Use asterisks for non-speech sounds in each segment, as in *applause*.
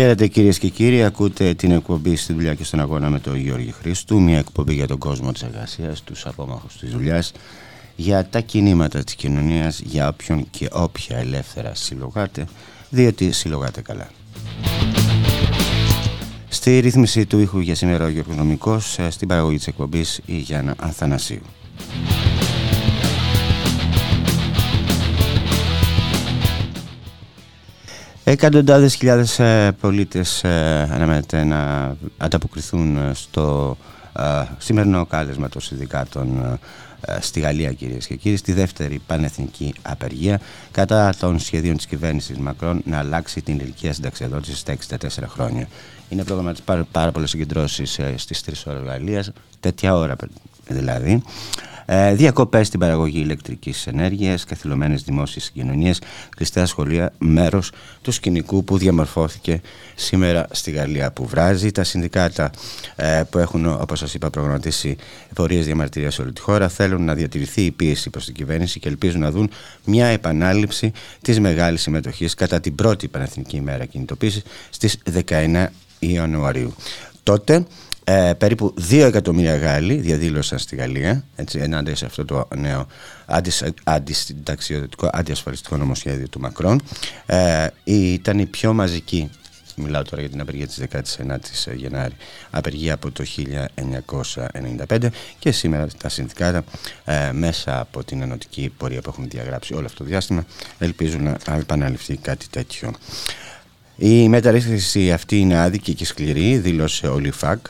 Χαίρετε κυρίες και κύριοι, ακούτε την εκπομπή στη δουλειά και στον αγώνα με τον Γιώργη Χρήστου, μια εκπομπή για τον κόσμο της εργασίας, τους απόμαχους της δουλειάς, για τα κινήματα της κοινωνίας, για όποιον και όποια ελεύθερα συλλογάτε, διότι συλλογάτε καλά. Στη ρύθμιση του ήχου για σήμερα ο Γιώργος Νομικός, ε, στην παραγωγή της εκπομπής η Γιάννα Ανθανασίου. Εκατοντάδες χιλιάδες ε, πολίτες ε, αναμένεται να ανταποκριθούν ε, στο σημερινό κάλεσμα των συνδικάτων στη Γαλλία κυρίες και κύριοι στη δεύτερη πανεθνική απεργία κατά των σχεδίων της κυβέρνησης Μακρόν να αλλάξει την ηλικία συνταξιοδότησης στα 64 χρόνια. Είναι πρόγραμμα της πάρα, πάρα πολλές συγκεντρώσεις στις 3 ώρες Γαλλίας, τέτοια ώρα δηλαδή. Ε, διακοπές στην παραγωγή ηλεκτρικής ενέργειας, καθυλωμένες δημόσιες συγκοινωνίες, κλειστά σχολεία, μέρος του σκηνικού που διαμορφώθηκε σήμερα στη Γαλλία που βράζει. Τα συνδικάτα ε, που έχουν, όπως σας είπα, προγραμματίσει πορείες διαμαρτυρίας σε όλη τη χώρα θέλουν να διατηρηθεί η πίεση προς την κυβέρνηση και ελπίζουν να δουν μια επανάληψη της μεγάλης συμμετοχής κατά την πρώτη Πανεθνική ημέρα κινητοποίησης στις 19 Ιανουαρίου. Τότε ε, περίπου 2 εκατομμύρια Γάλλοι διαδήλωσαν στη Γαλλία έτσι, ενάντια σε αυτό το νέο αντισυνταξιοδοτικό, αντιασφαλιστικό νομοσχέδιο του Μακρόν. Ε, ήταν η πιο μαζική μιλάω τώρα για την απεργία της 19ης Γενάρη, απεργία από το 1995 και σήμερα τα συνδικάτα ε, μέσα από την ενωτική πορεία που έχουν διαγράψει όλο αυτό το διάστημα ελπίζουν να επαναληφθεί κάτι τέτοιο. Η μεταρρύθμιση αυτή είναι άδικη και σκληρή, δήλωσε ο Λιφάκ,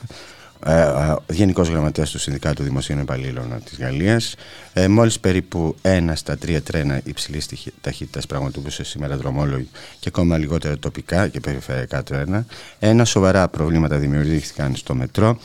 ε, ε, Γενικός Γραμματέας του Συνδικάτου Δημοσίων Επαλλήλων της Γαλλίας. Ε, μόλις περίπου ένα στα τρία τρένα υψηλής ταχύτητας πραγματοποιούσε σήμερα δρομόλογοι και ακόμα λιγότερα τοπικά και περιφερειακά τρένα. Ένα σοβαρά προβλήματα δημιουργήθηκαν στο μετρό.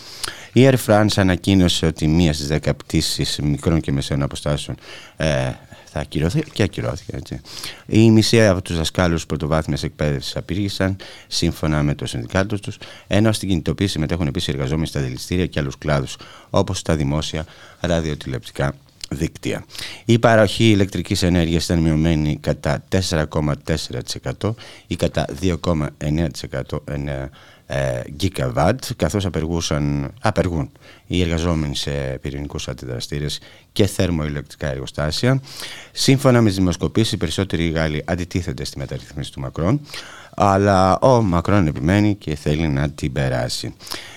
Η Air France ανακοίνωσε ότι μία στις δέκα πτήσεις μικρών και μεσαίων αποστάσεων ε, θα ακυρωθεί και ακυρώθηκε. Έτσι. Η μισή από τους δασκάλους πρωτοβάθμιας εκπαίδευσης απήργησαν σύμφωνα με το συνδικάτο τους, ενώ στην κινητοποίηση συμμετέχουν επίσης εργαζόμενοι στα δηληστήρια και άλλους κλάδους, όπως τα δημόσια ραδιοτηλεπτικά δίκτυα. Η παροχή ηλεκτρικής ενέργειας ήταν μειωμένη κατά 4,4% ή κατά 2,9% ε, gigawatt καθώς απεργούσαν, απεργούν οι εργαζόμενοι σε πυρηνικούς αντιδραστήρες και θερμοηλεκτρικά εργοστάσια. Σύμφωνα με τις δημοσκοπήσεις, οι περισσότεροι Γάλλοι αντιτίθενται στη μεταρρυθμίση του Μακρόν, αλλά ο Μακρόν επιμένει και θέλει να την περάσει.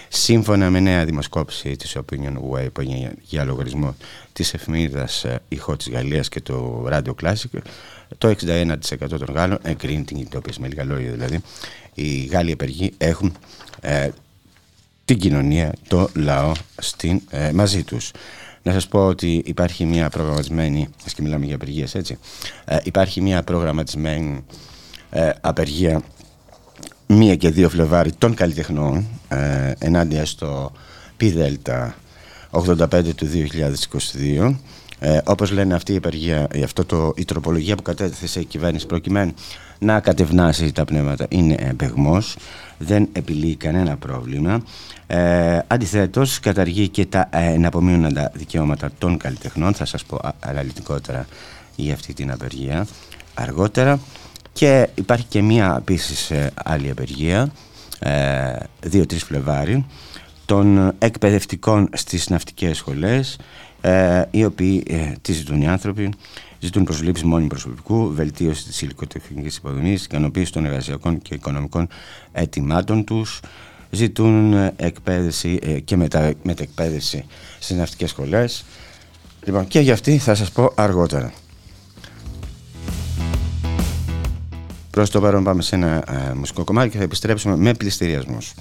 Σύμφωνα με νέα δημοσκόπηση της Opinion Way που έγινε για λογαριασμό της εφημερίδας Ηχό της Γαλλίας και του Radio Classic, το 61% των Γάλλων εγκρίνει την κινητοποίηση. Με λίγα λόγια δηλαδή, οι Γάλλοι απεργοί έχουν ε, την κοινωνία, το λαό στην, ε, μαζί τους. Να σας πω ότι υπάρχει μια προγραμματισμένη, ας και μιλάμε για απεργίες έτσι, ε, υπάρχει μια προγραμματισμένη ε, απεργία μία και δύο Φλεβάρι των καλλιτεχνών ε, ενάντια στο ΠΔΕΛΤΑ 85 του 2022 ε, όπως λένε αυτή η απεργία, αυτό το, η τροπολογία που κατέθεσε η κυβέρνηση προκειμένου να κατευνάσει τα πνεύματα είναι εμπεγμός, δεν επιλύει κανένα πρόβλημα. Ε, αντιθέτως καταργεί και τα ε, εναπομείνοντα δικαιώματα των καλλιτεχνών, θα σας πω αναλυτικότερα για αυτή την απεργία αργότερα. Και υπάρχει και μία επίσης ε, άλλη απεργία, 2-3 ε, Φλεβάρι, των εκπαιδευτικών στις ναυτικές σχολές, ε, οι οποίοι τι ζητούν οι άνθρωποι, ζητούν προσλήψη μόνιμου προσωπικού, βελτίωση της υλικοτεχνικής υποδομής, ικανοποίηση των εργασιακών και οικονομικών αιτημάτων τους. Ζητούν εκπαίδευση ε, και μετα, μεταεκπαίδευση στις ναυτικές σχολές. Λοιπόν, και για αυτή θα σας πω αργότερα. Προς το παρόν πάμε σε ένα α, μουσικό κομμάτι και θα επιστρέψουμε με πληστηριασμούς.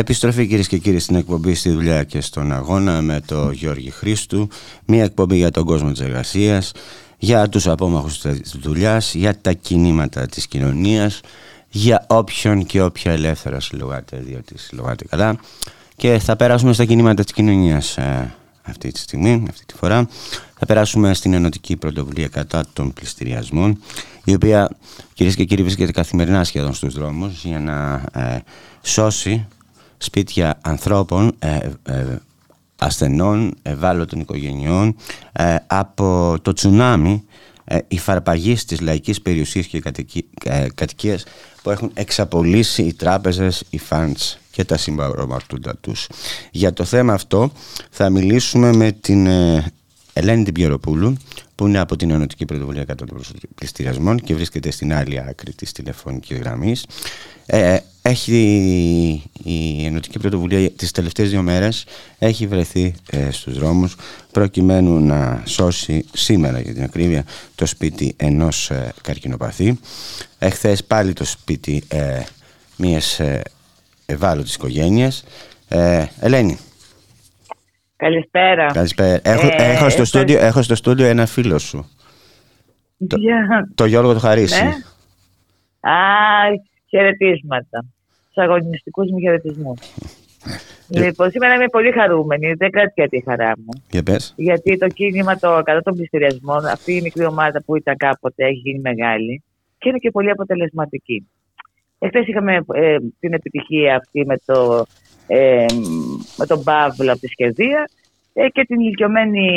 Επιστροφή κυρίες και κύριοι στην εκπομπή στη δουλειά και στον αγώνα με το Γιώργη Χρήστου. Μια εκπομπή για τον κόσμο της εργασίας, για τους απόμαχους της δουλειάς, για τα κινήματα της κοινωνίας, για όποιον και όποια ελεύθερα συλλογάτε, διότι συλλογάτε καλά. Και θα περάσουμε στα κινήματα της κοινωνίας ε, αυτή τη στιγμή, αυτή τη φορά. Θα περάσουμε στην Ενωτική Πρωτοβουλία κατά των πληστηριασμών, η οποία κυρίες και κύριοι βρίσκεται καθημερινά σχεδόν στους δρόμους για να ε, σώσει σπίτια ανθρώπων ε, ε, ασθενών, ευάλωτων οικογενειών από το τσουνάμι υφαρπαγής της λαϊκής περιουσίας και κατοικίας που έχουν εξαπολύσει οι τράπεζες, οι φαντς και τα συμπαρομαρτούντα τους. Για το θέμα αυτό θα μιλήσουμε με την Ελένη την Πιεροπούλου που είναι από την Ενωτική Πρωτοβουλία κατά των Πληστηριασμών και βρίσκεται στην άλλη άκρη της τηλεφωνικής γραμμής. Ε, έχει η Ενωτική Πρωτοβουλία τις τελευταίες δύο μέρες έχει βρεθεί ε, στους δρόμους προκειμένου να σώσει σήμερα για την ακρίβεια το σπίτι ενός ε, καρκινοπαθή. Εχθές πάλι το σπίτι ε, μιας ε, ευάλωτης οικογένειας. Ε, Ελένη. Καλησπέρα. Καλησπέρα. Έχω, ε, έχω, στο στούντιο, έχω στο στούντιο ένα φίλο σου. Το, το Γιώργο του Χαρίση. Ναι. Α, χαιρετίσματα. Τους αγωνιστικούς μου χαιρετισμούς. Λοιπόν, σήμερα είμαι πολύ χαρούμενη. Δεν κρατιέται τη χαρά μου. Για πες. Γιατί το κίνημα το, κατά των πληστηριασμών, αυτή η μικρή ομάδα που ήταν κάποτε, έχει γίνει μεγάλη και είναι και πολύ αποτελεσματική. Εχθές είχαμε ε, την επιτυχία αυτή με το ε, με τον Παύλο από τη Σχεδία ε, και την ηλικιωμένη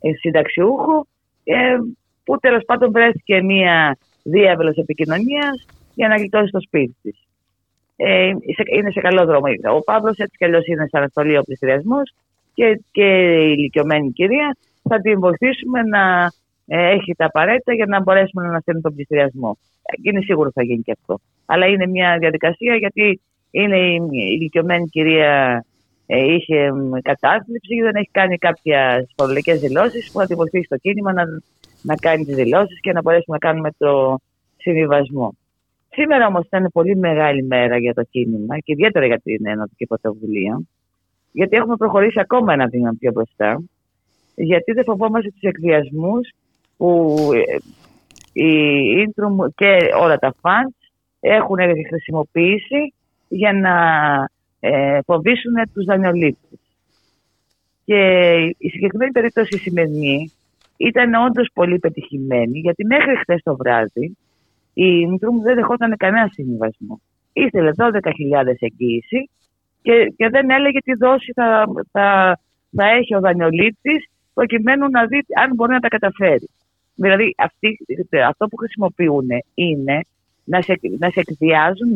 ε, συνταξιούχο ε, που τέλος πάντων βρέθηκε μία διάβελος επικοινωνίας για να γλιτώσει το σπίτι της. Ε, είναι σε καλό δρόμο. Ο Παύλος έτσι κι αλλιώς είναι σε αναστολή ο πληστηριασμό και, και η ηλικιωμένη κυρία θα την βοηθήσουμε να έχει τα απαραίτητα για να μπορέσουμε να αναστέλνουμε τον πληστηριασμό. Είναι σίγουρο θα γίνει και αυτό. Αλλά είναι μια διαδικασία γιατί είναι η ηλικιωμένη κυρία ε, είχε κατάθλιψη και δεν έχει κάνει κάποια φορολογικέ δηλώσεις που θα τη βοηθήσει το κίνημα να, να κάνει τις δηλώσεις και να μπορέσουμε να κάνουμε το συμβιβασμό. Σήμερα όμως ήταν πολύ μεγάλη μέρα για το κίνημα και ιδιαίτερα για την Ενωτική Πρωτοβουλία, γιατί έχουμε προχωρήσει ακόμα ένα βήμα πιο μπροστά, γιατί δεν φοβόμαστε τους εκδιασμού που ε, η Ίντρουμ και όλα τα φαντ έχουν χρησιμοποιήσει για να ε, φοβήσουν τους δανειολήπτες. Και η συγκεκριμένη περίπτωση σημερινή ήταν όντως πολύ πετυχημένη, γιατί μέχρι χθες το βράδυ η Ιντρούμ δεν δεχόταν κανένα συμβιβασμό. Ήθελε 12.000 εγγύηση και, και δεν έλεγε τι δόση θα, θα, θα έχει ο δανειολήπτης προκειμένου να δει αν μπορεί να τα καταφέρει. Δηλαδή αυτοί, αυτό που χρησιμοποιούν είναι να σε, να σε εκδιάζουν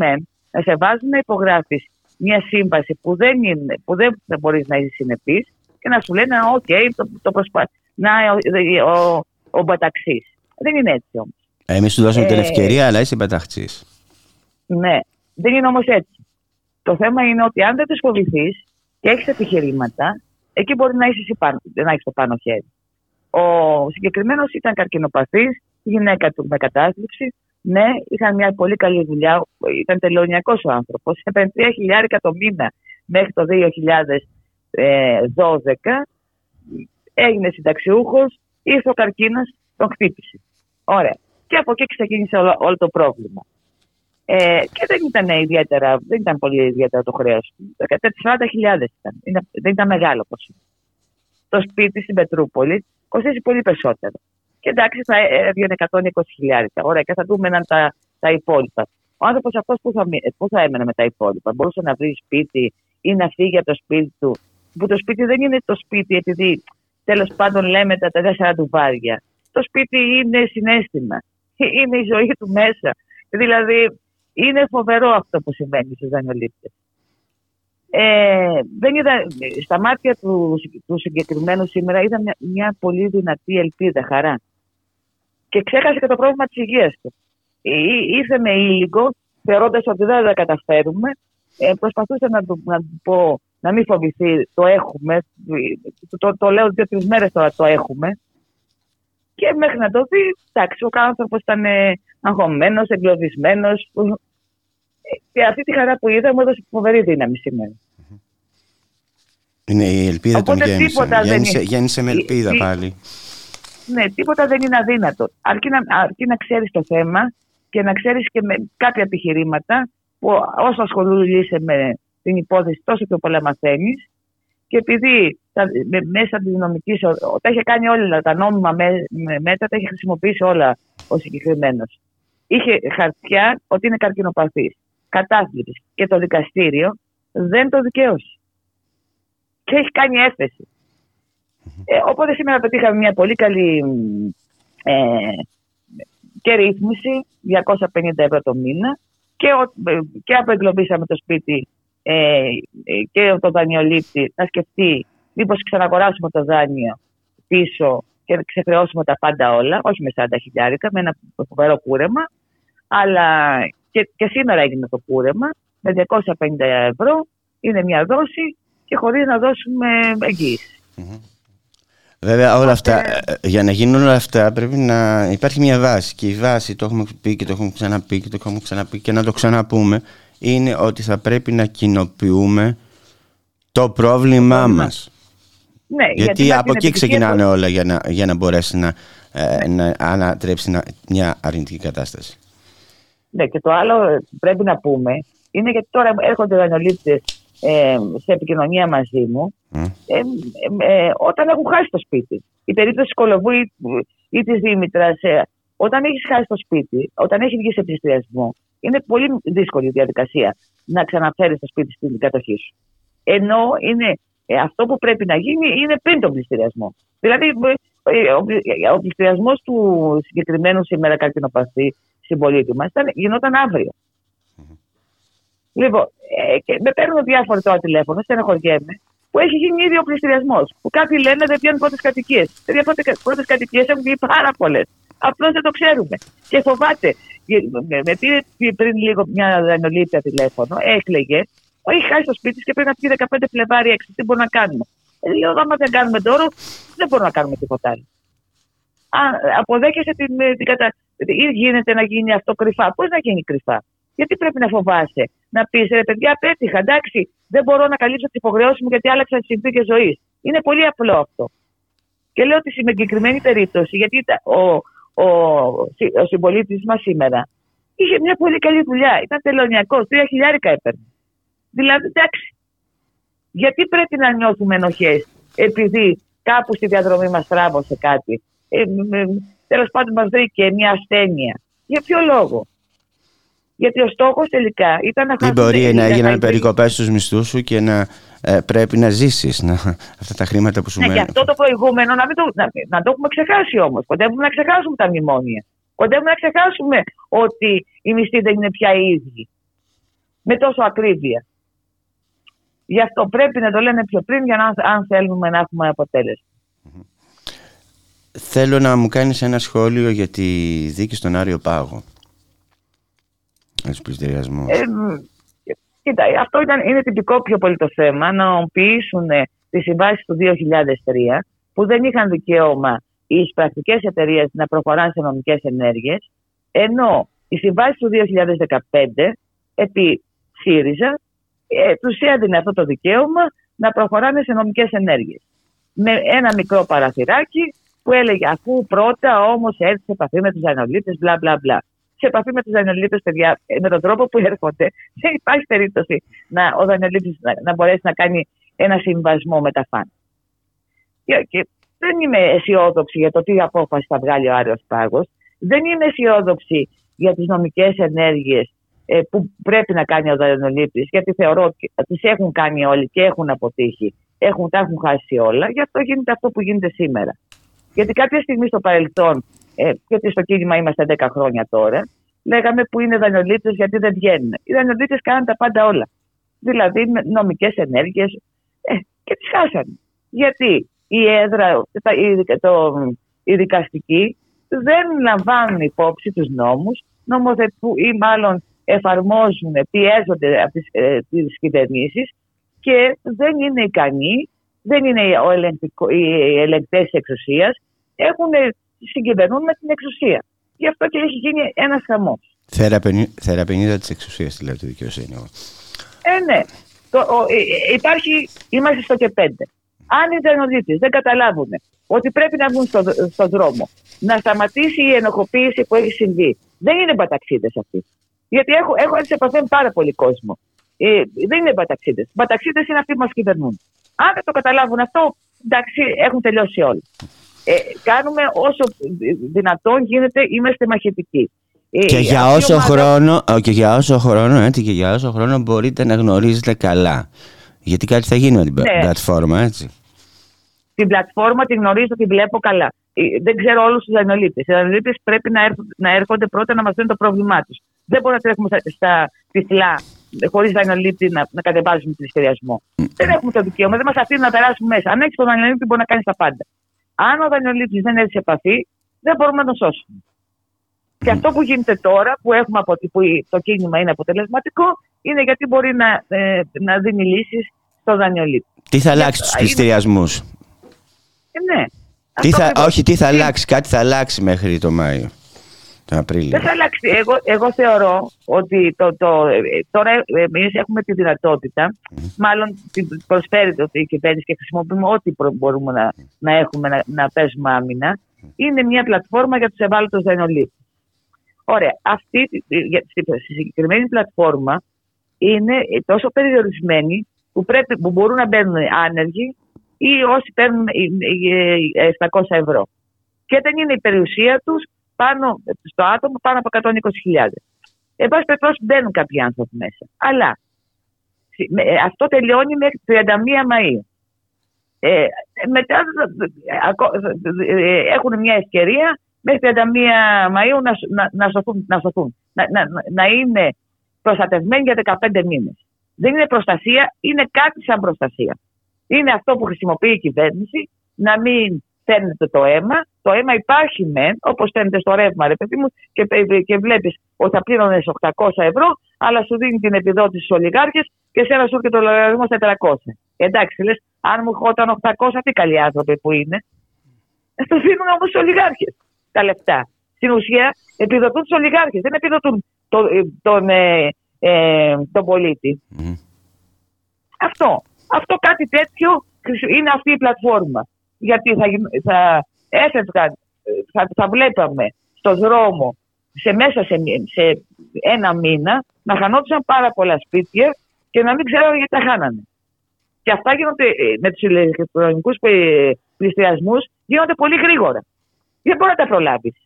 να σε βάζουν να υπογράφεις μια σύμβαση που δεν, είναι, που δεν μπορείς να είσαι συνεπής και να σου λένε, οκ, okay, το, το προσπα... να ο, ο, ο μπαταχτσής. Δεν είναι έτσι όμως. Εμείς σου δώσαμε ε, την ευκαιρία, αλλά είσαι μπαταχτσής. Ναι, δεν είναι όμως έτσι. Το θέμα είναι ότι αν δεν του φοβηθεί και έχεις επιχειρήματα, εκεί μπορεί να είσαι πάνω, να έχεις το πάνω χέρι. Ο συγκεκριμένος ήταν καρκινοπαθής, γυναίκα του με κατάθλιψη, ναι, είχαν μια πολύ καλή δουλειά. Ήταν τελωνιακός ο άνθρωπος. Έπαιρνε 3 χιλιάρικα το μήνα μέχρι το 2012. Έγινε συνταξιούχος, ήρθε ο καρκίνο, τον χτύπησε. Ωραία. Και από εκεί ξεκίνησε όλο, όλο το πρόβλημα. Ε, και δεν ήταν ιδιαίτερα, δεν ήταν πολύ ιδιαίτερα το χρέος του. 40.000 ήταν. δεν ήταν μεγάλο ποσό. Το σπίτι στην Πετρούπολη κοστίζει πολύ περισσότερο. Και εντάξει, θα έβγαινε 120 χιλιάρικα. Ωραία, και θα δούμε τα, τα υπόλοιπα. Ο άνθρωπος αυτός που θα, που θα έμενε με τα υπόλοιπα. Μπορούσε να βρει σπίτι ή να φύγει από το σπίτι του. Που το σπίτι δεν είναι το σπίτι επειδή τέλος πάντων λέμε τα τέσσερα του βάρια. Το σπίτι είναι συνέστημα. *laughs* Είναι η ζωή του μέσα. Δηλαδή είναι φοβερό αυτό που συμβαίνει στους δανειολήπτες. Ε, δεν είδα, στα μάτια του, του συγκεκριμένου σήμερα είδα μια, μια πολύ δυνατή ελπίδα, χαρά και ξέχασε και το πρόβλημα της υγείας του. Ήρθε με ήλικο, θεωρώντας ότι δεν θα καταφέρουμε. Ε, προσπαθούσε να του, να πω να μην φοβηθεί, το έχουμε. Το, το λέω δύο-τρεις μέρες τώρα το έχουμε. Και μέχρι να το δει, εντάξει, ο άνθρωπος ήταν ε, αγχωμένος, εγκλωβισμένος. Ε, και αυτή τη χαρά που είδα μου έδωσε φοβερή δύναμη σήμερα. Είναι η ελπίδα Οπότε των γέννησε. Γέννησε, με ελπίδα πάλι. Ναι, τίποτα δεν είναι αδύνατο. Αρκεί να, αρκεί να ξέρεις το θέμα και να ξέρεις και με κάποια επιχειρήματα που όσο ασχολείσαι με την υπόθεση τόσο πιο πολλά μαθαίνεις Και επειδή τα, με, μέσα της νομικής, τα είχε κάνει όλα τα νόμιμα με, με, μέτρα, τα είχε χρησιμοποιήσει όλα ο συγκεκριμένος. Είχε χαρτιά ότι είναι καρκινοπαθής. Κατάθλιψης. Και το δικαστήριο δεν το δικαίωσε. Και έχει κάνει έφεση. Ε, οπότε σήμερα πετύχαμε μια πολύ καλή ε, και ρύθμιση, 250 ευρώ το μήνα. Και, και απεγκλωβίσαμε το σπίτι ε, και το δανειολήπτη να σκεφτεί μήπως ξαναγοράσουμε το δάνειο πίσω και ξεχρεώσουμε τα πάντα όλα, όχι με 40 χιλιάρικα, με ένα φοβερό κούρεμα, αλλά και, και σήμερα έγινε το κούρεμα με 250 ευρώ, είναι μια δόση και χωρίς να δώσουμε Βέβαια όλα αυτά, ε, για να γίνουν όλα αυτά πρέπει να υπάρχει μια βάση και η βάση, το έχουμε πει και το έχουμε ξαναπεί και το έχουμε ξαναπεί και να το ξαναπούμε, είναι ότι θα πρέπει να κοινοποιούμε το πρόβλημά μας. Ναι, γιατί, γιατί από εκεί ξεκινάνε όλα για να, για να μπορέσει να, ε, ναι. να ανατρέψει μια αρνητική κατάσταση. Ναι, και το άλλο πρέπει να πούμε είναι γιατί τώρα έρχονται δανειολήπτες ε, σε επικοινωνία μαζί μου ε, ε, όταν έχουν χάσει το σπίτι. Η περίπτωση της Κολοβού ή, ή της Δήμητρας, ε, όταν έχεις χάσει το σπίτι, όταν έχει βγει σε πληστηριασμό, είναι πολύ δύσκολη η διαδικασία να ξαναφέρεις το σπίτι στην κατοχή σου. Ενώ είναι, ε, αυτό που πρέπει να γίνει είναι πριν τον πληστηριασμό. Δηλαδή, ο, ο πληστηριασμός του συγκεκριμένου σήμερα καρκινοπαθή συμπολίτη μας γινόταν αύριο. Λοιπόν, ε, και με παίρνουν διάφορα τώρα τηλέφωνο, στενοχωριέμαι, που έχει γίνει ήδη ο πληστηριασμός. Που κάποιοι λένε δεν βγαίνουν πρώτες κατοικίες. Δηλαδή, πρώτες κατοικίες έχουν βγει πάρα πολλές. Απλώς δεν το ξέρουμε. Και φοβάται. Με πήρε πριν λίγο μια δανειολήπτια τηλέφωνο, έκλαιγε. Έχει χάσει το σπίτι και πρέπει να πει 15 Φλεβάρι έξω. Τι μπορούμε να κάνουμε; Ε, λέω, άμα δεν κάνουμε τώρα, δεν μπορούμε να κάνουμε τίποτα άλλο. Αν αποδέχεσαι την, την κατα... ή γίνεται να γίνει αυτό κρυφά. Πώς να γίνει κρυφά; Γιατί πρέπει να φοβάσαι. Να πεις, ρε παιδιά, πέτυχα, εντάξει, δεν μπορώ να καλύψω τις υποχρεώσεις μου γιατί άλλαξα τις συνθήκες ζωής. Είναι πολύ απλό αυτό. Και λέω ότι στην συγκεκριμένη περίπτωση, γιατί ο, ο, ο συμπολίτης μας σήμερα είχε μια πολύ καλή δουλειά. Ήταν τελωνιακός, τρία χιλιάρικα έπαιρνε. Δηλαδή, εντάξει. Γιατί πρέπει να νιώθουμε ενοχές επειδή κάπου στη διαδρομή μας τράβωσε κάτι. Ε, Τέλος πάντων, μας βρήκε μια ασθένεια. Για ποιο λόγο; Γιατί ο στόχος τελικά ήταν να χάσει. Δεν μπορεί να έγιναν περικοπές στους μισθούς σου και να ε, πρέπει να ζήσεις αυτά τα χρήματα που σου ναι, μένουν. Και αυτό το προηγούμενο να, το, να, να το έχουμε ξεχάσει όμως. Κοντεύουμε να ξεχάσουμε τα μνημόνια. Κοντεύουμε να ξεχάσουμε ότι οι μισθοί δεν είναι πια οι ίδιοι. Με τόσο ακρίβεια. Γι' αυτό πρέπει να το λένε πιο πριν για να αν θέλουμε να έχουμε αποτέλεσμα. Θέλω να μου κάνεις ένα σχόλιο για τη δίκη στον Άριο Πάγο. Ε, κοίτα, αυτό ήταν, είναι τυπικό πιο πολύ το θέμα, να ομοποιήσουν τις συμβάσεις του 2003 που δεν είχαν δικαίωμα οι εισπρακτικέ εταιρείες να προχωράνε σε νομικές ενέργειες, ενώ οι συμβάσεις του 2015 επί ΣΥΡΙΖΑ ε, τους έδινε αυτό το δικαίωμα να προχωράνε σε νομικές ενέργειες. Με ένα μικρό παραθυράκι που έλεγε αφού πρώτα όμως έρθει σε επαφή με τους αναλύτες, μπλα μπλα μπλα σε επαφή με τους δανειολήπτες, παιδιά, ε, με τον τρόπο που έρχονται, δεν υπάρχει περίπτωση να, ο δανειολήπτης να, να μπορέσει να κάνει ένα συμβασμό με τα φαν. Και, και δεν είμαι αισιόδοξη για το τι απόφαση θα βγάλει ο Άριος Πάγος. Δεν είμαι αισιόδοξη για τις νομικές ενέργειες ε, που πρέπει να κάνει ο δανειολήπτης, γιατί θεωρώ ότι τις έχουν κάνει όλοι και έχουν αποτύχει. Έχουν, τα έχουν χάσει όλα, γι' αυτό γίνεται αυτό που γίνεται σήμερα. Γιατί κάποια στιγμή στο παρελθόν ε, γιατί στο κίνημα είμαστε 10 χρόνια τώρα, λέγαμε που είναι δανειολήπτες γιατί δεν βγαίνουν. Οι δανειολήπτες κάνουν τα πάντα όλα. Δηλαδή νομικές ενέργειες ε, και τις χάσανε. Γιατί η έδρα, η, το, οι δικαστικοί δεν λαμβάνουν υπόψη τους νόμους, νομοθετούν ή μάλλον εφαρμόζουν, πιέζονται από τις, ε, κυβερνήσεις και δεν είναι ικανοί, δεν είναι οι ελεγκτές της εξουσίας, έχουν συγκυβερνούν με την εξουσία. Γι' αυτό και έχει γίνει ένας χαμός. Θεραπενίδα τη εξουσία, τη λέει το δικαιοσύνη. Ε, ναι. Το, ο, ε, ε, υπάρχει, είμαστε στο και πέντε. Αν οι δανειοδίτε δεν καταλάβουν ότι πρέπει να βγουν στον στο δρόμο, να σταματήσει η ενοχοποίηση που έχει συμβεί. Δεν είναι μπαταξίδες αυτοί. Γιατί έχω, έχω έρθει σε επαφή με πάρα πολύ κόσμο. Ε, δεν είναι μπαταξίδες. Μπαταξίδες είναι αυτοί που μας κυβερνούν. Αν δεν το καταλάβουν αυτό, εντάξει, έχουν τελειώσει όλοι. Ε, κάνουμε όσο δυνατόν γίνεται, είμαστε μαχητικοί. Ε, και για, όσο χρόνο, και για όσο χρόνο, έτσι, και για όσο χρόνο μπορείτε να γνωρίζετε καλά. Γιατί κάτι θα γίνει με την ναι. πλατφόρμα, έτσι. Την πλατφόρμα την γνωρίζω, την βλέπω καλά. Ε, δεν ξέρω όλους τους δανειολήπτε. Οι δανειολήπτε πρέπει να έρχονται, να έρχονται πρώτα να μας δίνουν το πρόβλημά τους. Δεν μπορούμε να τρέχουμε στα, στα τυφλά χωρίς δανειολήπτη να, να κατεβάζουμε πληστηριασμό. Δεν έχουμε το δικαίωμα, δεν μας αφήνουν να περάσουμε μέσα. Αν έχεις τον δανειολήπτη, μπορεί να κάνεις τα πάντα. Αν ο δανειολήπτης δεν έρθει σε επαφή, δεν μπορούμε να τον σώσουμε. Και αυτό που γίνεται τώρα, που, έχουμε από, που το κίνημα είναι αποτελεσματικό, είναι γιατί μπορεί να, ε, να δίνει λύσεις στο δανειολήπτη. Τι θα αλλάξει τους πληστηριασμούς; Ε, ναι. Τι θα, όχι, τι θα αλλάξει, κάτι θα αλλάξει μέχρι το Μάιο. Το Απρίλιο. Δεν θα αλλάξει. Εγώ, εγώ θεωρώ ότι το, το, τώρα εμείς έχουμε τη δυνατότητα, μάλλον την προσφέρει το η κυβέρνηση και χρησιμοποιούμε ό,τι μπορούμε να, να έχουμε να, να παίζουμε άμυνα. Είναι μια πλατφόρμα για τους ευάλωτους δανειολήπτε. Ωραία. Αυτή στη συγκεκριμένη πλατφόρμα είναι τόσο περιορισμένη που, πρέπει, που μπορούν να μπαίνουν άνεργοι ή όσοι παίρνουν 700 ευρώ. Και δεν είναι η περιουσία τους πάνω στο άτομο πάνω από 120.000. Εν πάση περιπτώσει μπαίνουν κάποιοι άνθρωποι μέσα. Αλλά ε, αυτό τελειώνει μέχρι 31 Μαΐου. Ε, μετά ε, έχουν μια ευκαιρία μέχρι 31 Μαΐου να, να, να σωθούν, να, σωθούν, να, να, να είναι προστατευμένοι για 15 μήνες. Δεν είναι προστασία, είναι κάτι σαν προστασία. Είναι αυτό που χρησιμοποιεί η κυβέρνηση, να μην φαίνεται το αίμα. Το αίμα υπάρχει μεν, όπως φαίνεται στο ρεύμα, ρε παιδί μου, και, και βλέπεις ότι θα πλήρωνες 800 ευρώ, αλλά σου δίνει την επιδότηση στους ολιγάρχες και σε ένα σου και το λογαριασμός στα 400. Εντάξει, λες, αν μου χώταν 800, τι καλοί άνθρωποι που είναι. Ε, το δίνουν όμως οι ολιγάρχες τα λεφτά. Στην ουσία επιδοτούν του ολιγάρχες, δεν επιδοτούν τον, ε, τον, ε, ε, τον πολίτη. Αυτό. Αυτό κάτι τέτοιο είναι αυτή η πλατφόρμα. Γιατί θα, θα έφευγαν, θα, θα βλέπαμε στο δρόμο σε μέσα σε, σε ένα μήνα να χανόντουσαν πάρα πολλά σπίτια και να μην ξέρουν γιατί τα χάνανε. Και αυτά γίνονται ε, με τους ηλεκτρονικούς πληστηριασμούς γίνονται πολύ γρήγορα. Δεν μπορεί να τα προλάβεις.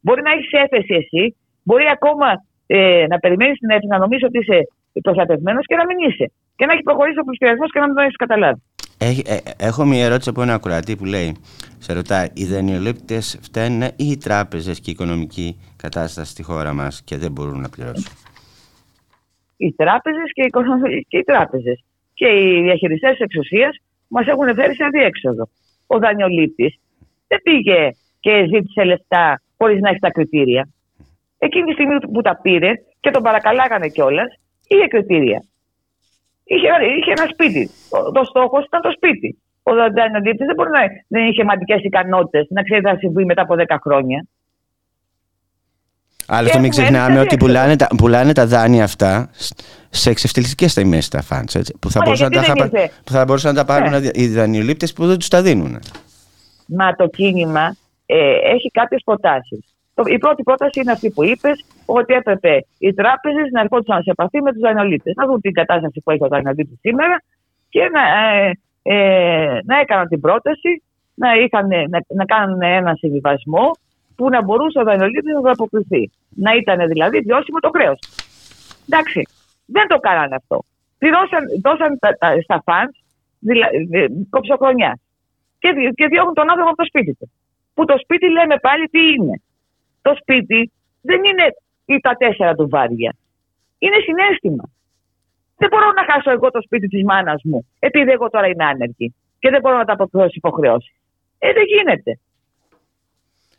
Μπορεί να έχεις έφεση εσύ, μπορεί ακόμα ε, να περιμένεις την έφεση, να νομίζεις ότι είσαι προστατευμένος και να μην είσαι και να έχεις προχωρήσει ο πληστηριασμό και να μην το έχεις καταλάβει. Ε, έχω μια ερώτηση από ένα ακροατή που λέει, σε ρωτάει, οι δανειολήπτες φταίνουν ή οι τράπεζες και η οικονομική κατάσταση στη χώρα μας και δεν μπορούν να πληρώσουν; Οι τράπεζες και, οι, και οι τράπεζες και οι διαχειριστές της εξουσίας μας έχουν φέρει σε αδιέξοδο. Ο δανειολήπτης δεν πήγε και ζήτησε λεφτά χωρίς να έχει τα κριτήρια. Εκείνη τη στιγμή που τα πήρε και τον παρακαλάγανε κιόλας, είχε κριτήρια είχε, είχε ένα σπίτι. Το, το στόχος ήταν το σπίτι. Ο δανειοδίτη δεν μπορεί να δεν είχε σημαντικέ ικανότητες να ξέρει τι θα συμβεί μετά από 10 χρόνια. Άλλωστε, μην ξεχνάμε ότι πουλάνε τα, πουλάνε τα δάνεια αυτά σε εξευτελιστικές τιμές τα φαντ. Που, θα μπορούσαν να τα, που θα μπορούσαν να τα πάρουν ναι. οι δανειολήπτες που δεν τους τα δίνουν. Μα το κίνημα ε, έχει κάποιες προτάσεις. Η πρώτη πρόταση είναι αυτή που είπες, ότι έπρεπε οι τράπεζες να ερχόντουσαν σε επαφή με τους δανειολήπτες. Να δουν την κατάσταση που έχει ο δανειολήπτης σήμερα και να, ε, ε, να έκαναν την πρόταση να, είχαν, να, να κάνουν ένα συμβιβασμό που να μπορούσε ο δανειολήπτη να το αποκριθεί. Να ήταν δηλαδή βιώσιμο το χρέος. Εντάξει, δεν το κάνανε αυτό. Πληρώσαν, δώσαν τα, τα, στα φαντ ε, κοψοχρονιά και, και διώχνουν τον άνθρωπο από το σπίτι του. Που το σπίτι λέμε πάλι τι είναι το σπίτι δεν είναι ή τα τέσσερα του βάρια. Είναι συνέστημα. Δεν μπορώ να χάσω εγώ το σπίτι της μάνας μου, επειδή εγώ τώρα είμαι άνεργη και δεν μπορώ να τα αποκριώσω υποχρεώσεις. Ε, δεν γίνεται.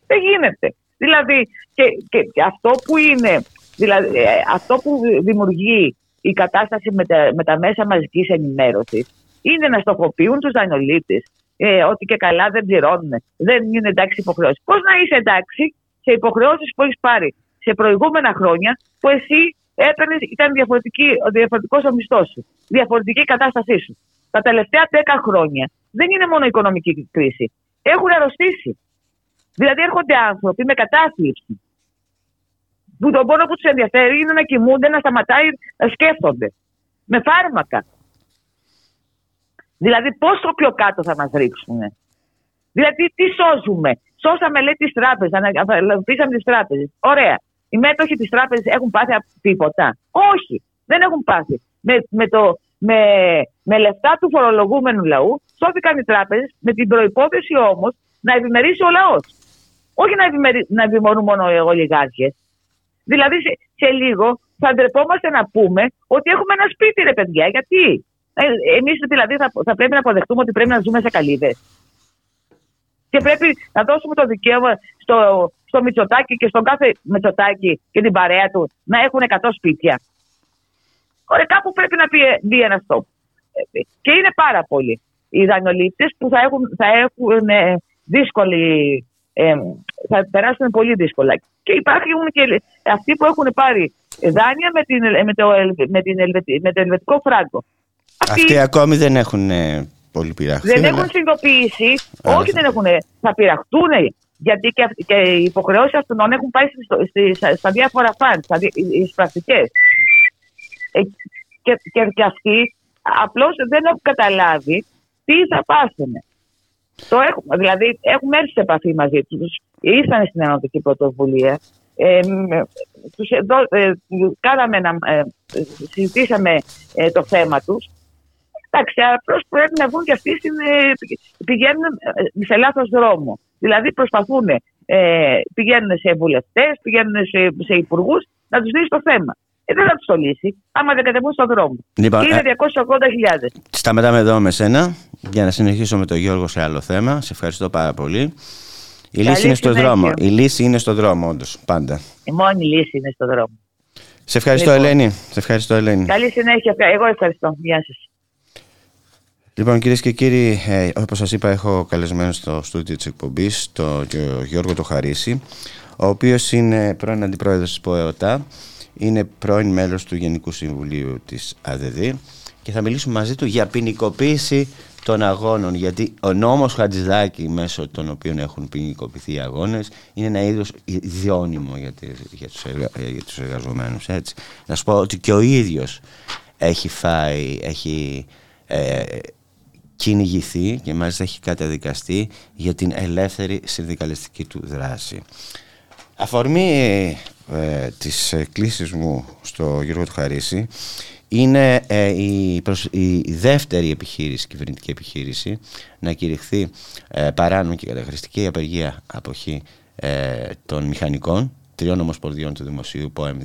Δεν γίνεται. Δηλαδή, και, και, αυτό που είναι, δηλαδή, ε, αυτό που δημιουργεί η κατάσταση με τα, με τα μέσα μαζικής ενημέρωσης είναι να στοχοποιούν τους δανειολήπτες ε, ότι και καλά δεν πληρώνουν, δεν είναι εντάξει υποχρεώσεις. Πώς να είσαι εντάξει σε υποχρεώσεις που έχεις πάρει σε προηγούμενα χρόνια που εσύ έπαιρνε, ήταν διαφορετικός ο μισθός σου, διαφορετική η κατάστασή σου. Τα τελευταία 10 χρόνια δεν είναι μόνο η οικονομική κρίση. Έχουν αρρωστήσει. Δηλαδή έρχονται άνθρωποι με κατάθλιψη. Που το μόνο που τους ενδιαφέρει είναι να κοιμούνται, να σταματάει να σκέφτονται. Με φάρμακα. Δηλαδή πόσο πιο κάτω θα μας ρίξουν. Δηλαδή τι σώζουμε. Σώσαμε λέει τις τράπεζες, αναπτύξαμε τις τράπεζες. Ωραία. Οι μέτοχοι της τράπεζας έχουν πάθει τίποτα. Όχι, δεν έχουν πάθει. Με, με, το, με, με λεφτά του φορολογούμενου λαού σώθηκαν οι τράπεζες με την προϋπόθεση όμως να ευημερίσει ο λαός. Όχι να, ευημερι... να ευημερούν μόνο οι ολιγάρχες. Δηλαδή σε, σε λίγο θα ντρεπόμαστε να πούμε ότι έχουμε ένα σπίτι, ρε παιδιά. Γιατί; Ε, εμείς δηλαδή θα, θα πρέπει να αποδεχτούμε ότι πρέπει να ζούμε σε καλύβες. Και πρέπει να δώσουμε το δικαίωμα στο, στο Μητσοτάκι και στον κάθε Μητσοτάκι και την παρέα του να έχουν 100 σπίτια. Ωραία, κάπου πρέπει να μπει ένας στόπ. Και είναι πάρα πολλοί οι δανειολήπτες που θα έχουν, θα έχουν ε, δύσκολη. Ε, θα περάσουν πολύ δύσκολα. Και υπάρχουν και αυτοί που έχουν πάρει δάνεια με, την, με, το, με, την με το ελβετικό φράγκο. Αυτοί, αυτοί ακόμη δεν έχουν ε, πολύ πειραχθεί. Δεν έχουν συνειδητοποιήσει, όχι δεν έχουν, θα πειραχτούν γιατί και, και οι υποχρεώσεις αυτών έχουν πάει στα, στα διάφορα φαντ, στις πρακτικές. Ε, και, και, και αυτοί απλώς δεν έχουν καταλάβει τι θα πάθουν. Το έχουμε, δηλαδή έχουμε έρθει σε επαφή μαζί τους. Ήσαν στην Ενωτική Πρωτοβουλία ε, τους, ε, κάναμε ε, συζητήσαμε ε, το θέμα τους. Εντάξει, απλώς πρέπει να βγουν και αυτοί στην, ε, πηγαίνουν ε, σε λάθος δρόμο. Δηλαδή προσπαθούν, πηγαίνουν σε βουλευτές, πηγαίνουν σε, σε υπουργούς να τους δει το θέμα. Ε, δεν θα τους το λύσει, άμα δεν κατεβούν στον δρόμο. Λοιπόν, είναι 280.000. Σταματάμε εδώ με σένα για να συνεχίσω με τον Γιώργο σε άλλο θέμα. Σε ευχαριστώ πάρα πολύ. Η λύση είναι στο δρόμο. Η λύση είναι στο δρόμο, όντως. Πάντα. Η μόνη λύση είναι στο δρόμο. Σε ευχαριστώ, λοιπόν. Ελένη. Σε ευχαριστώ, Ελένη. Καλή συνέχεια. Εγώ ευχαριστώ. Γεια σας. Λοιπόν, κυρίες και κύριοι, ε, όπως σας είπα, έχω καλεσμένο στο στούντιο της εκπομπής τον Γιώργο Τοχαρίση, ο οποίος είναι πρώην αντιπρόεδρος της ΠΟΕΟΤΑ, είναι πρώην μέλος του Γενικού Συμβουλίου της ΑΔΔ και θα μιλήσουμε μαζί του για ποινικοποίηση των αγώνων γιατί ο νόμος Χατζηδάκη μέσω των οποίων έχουν ποινικοποιηθεί οι αγώνες είναι ένα είδος ιδιώνυμο για, για, τους, εργα, για τους εργαζομένους έτσι. Να σου πω ότι και ο ίδιος έχει φάει, έχει ε, κυνηγηθεί και μάλιστα έχει καταδικαστεί για την ελεύθερη συνδικαλιστική του δράση. Αφορμή ε, της κλήσης μου στο Γιώργο του Χαρίση είναι ε, η, η δεύτερη επιχείρηση, κυβερνητική επιχείρηση να κηρυχθεί ε, παράνομη και καταχρηστική απεργία αποχή ε, των μηχανικών τριών ομοσπονδιών του Δημοσίου, ΠΟΕΜ,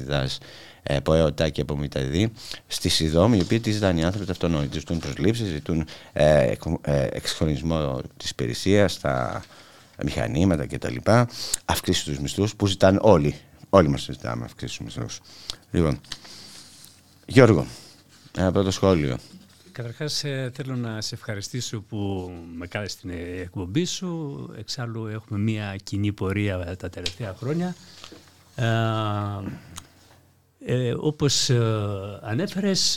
ΔΑΣ, ε, ΠΟΕΟΤΑ και ΑΠΟΜΙΤΑΔΗ στη ΣΥΔΟΜ, οι οποίοι τη ζητάνε οι άνθρωποι αυτονόητοι. Ζητούν προσλήψεις, ζητούν ε, ε, εξυγχρονισμό της υπηρεσίας, τα μηχανήματα κτλ. Αυξήσεις του μισθούς που ζητάνε όλοι. Όλοι μας ζητάμε αυξήσεις του μισθούς. Λοιπόν, Γιώργο, ένα πρώτο σχόλιο. Καταρχάς ε, θέλω να σε ευχαριστήσω που με κάλεσες στην εκπομπή σου. Εξάλλου έχουμε μία κοινή πορεία τα τελευταία χρόνια. Ε, ε όπως ε, ανέφερες,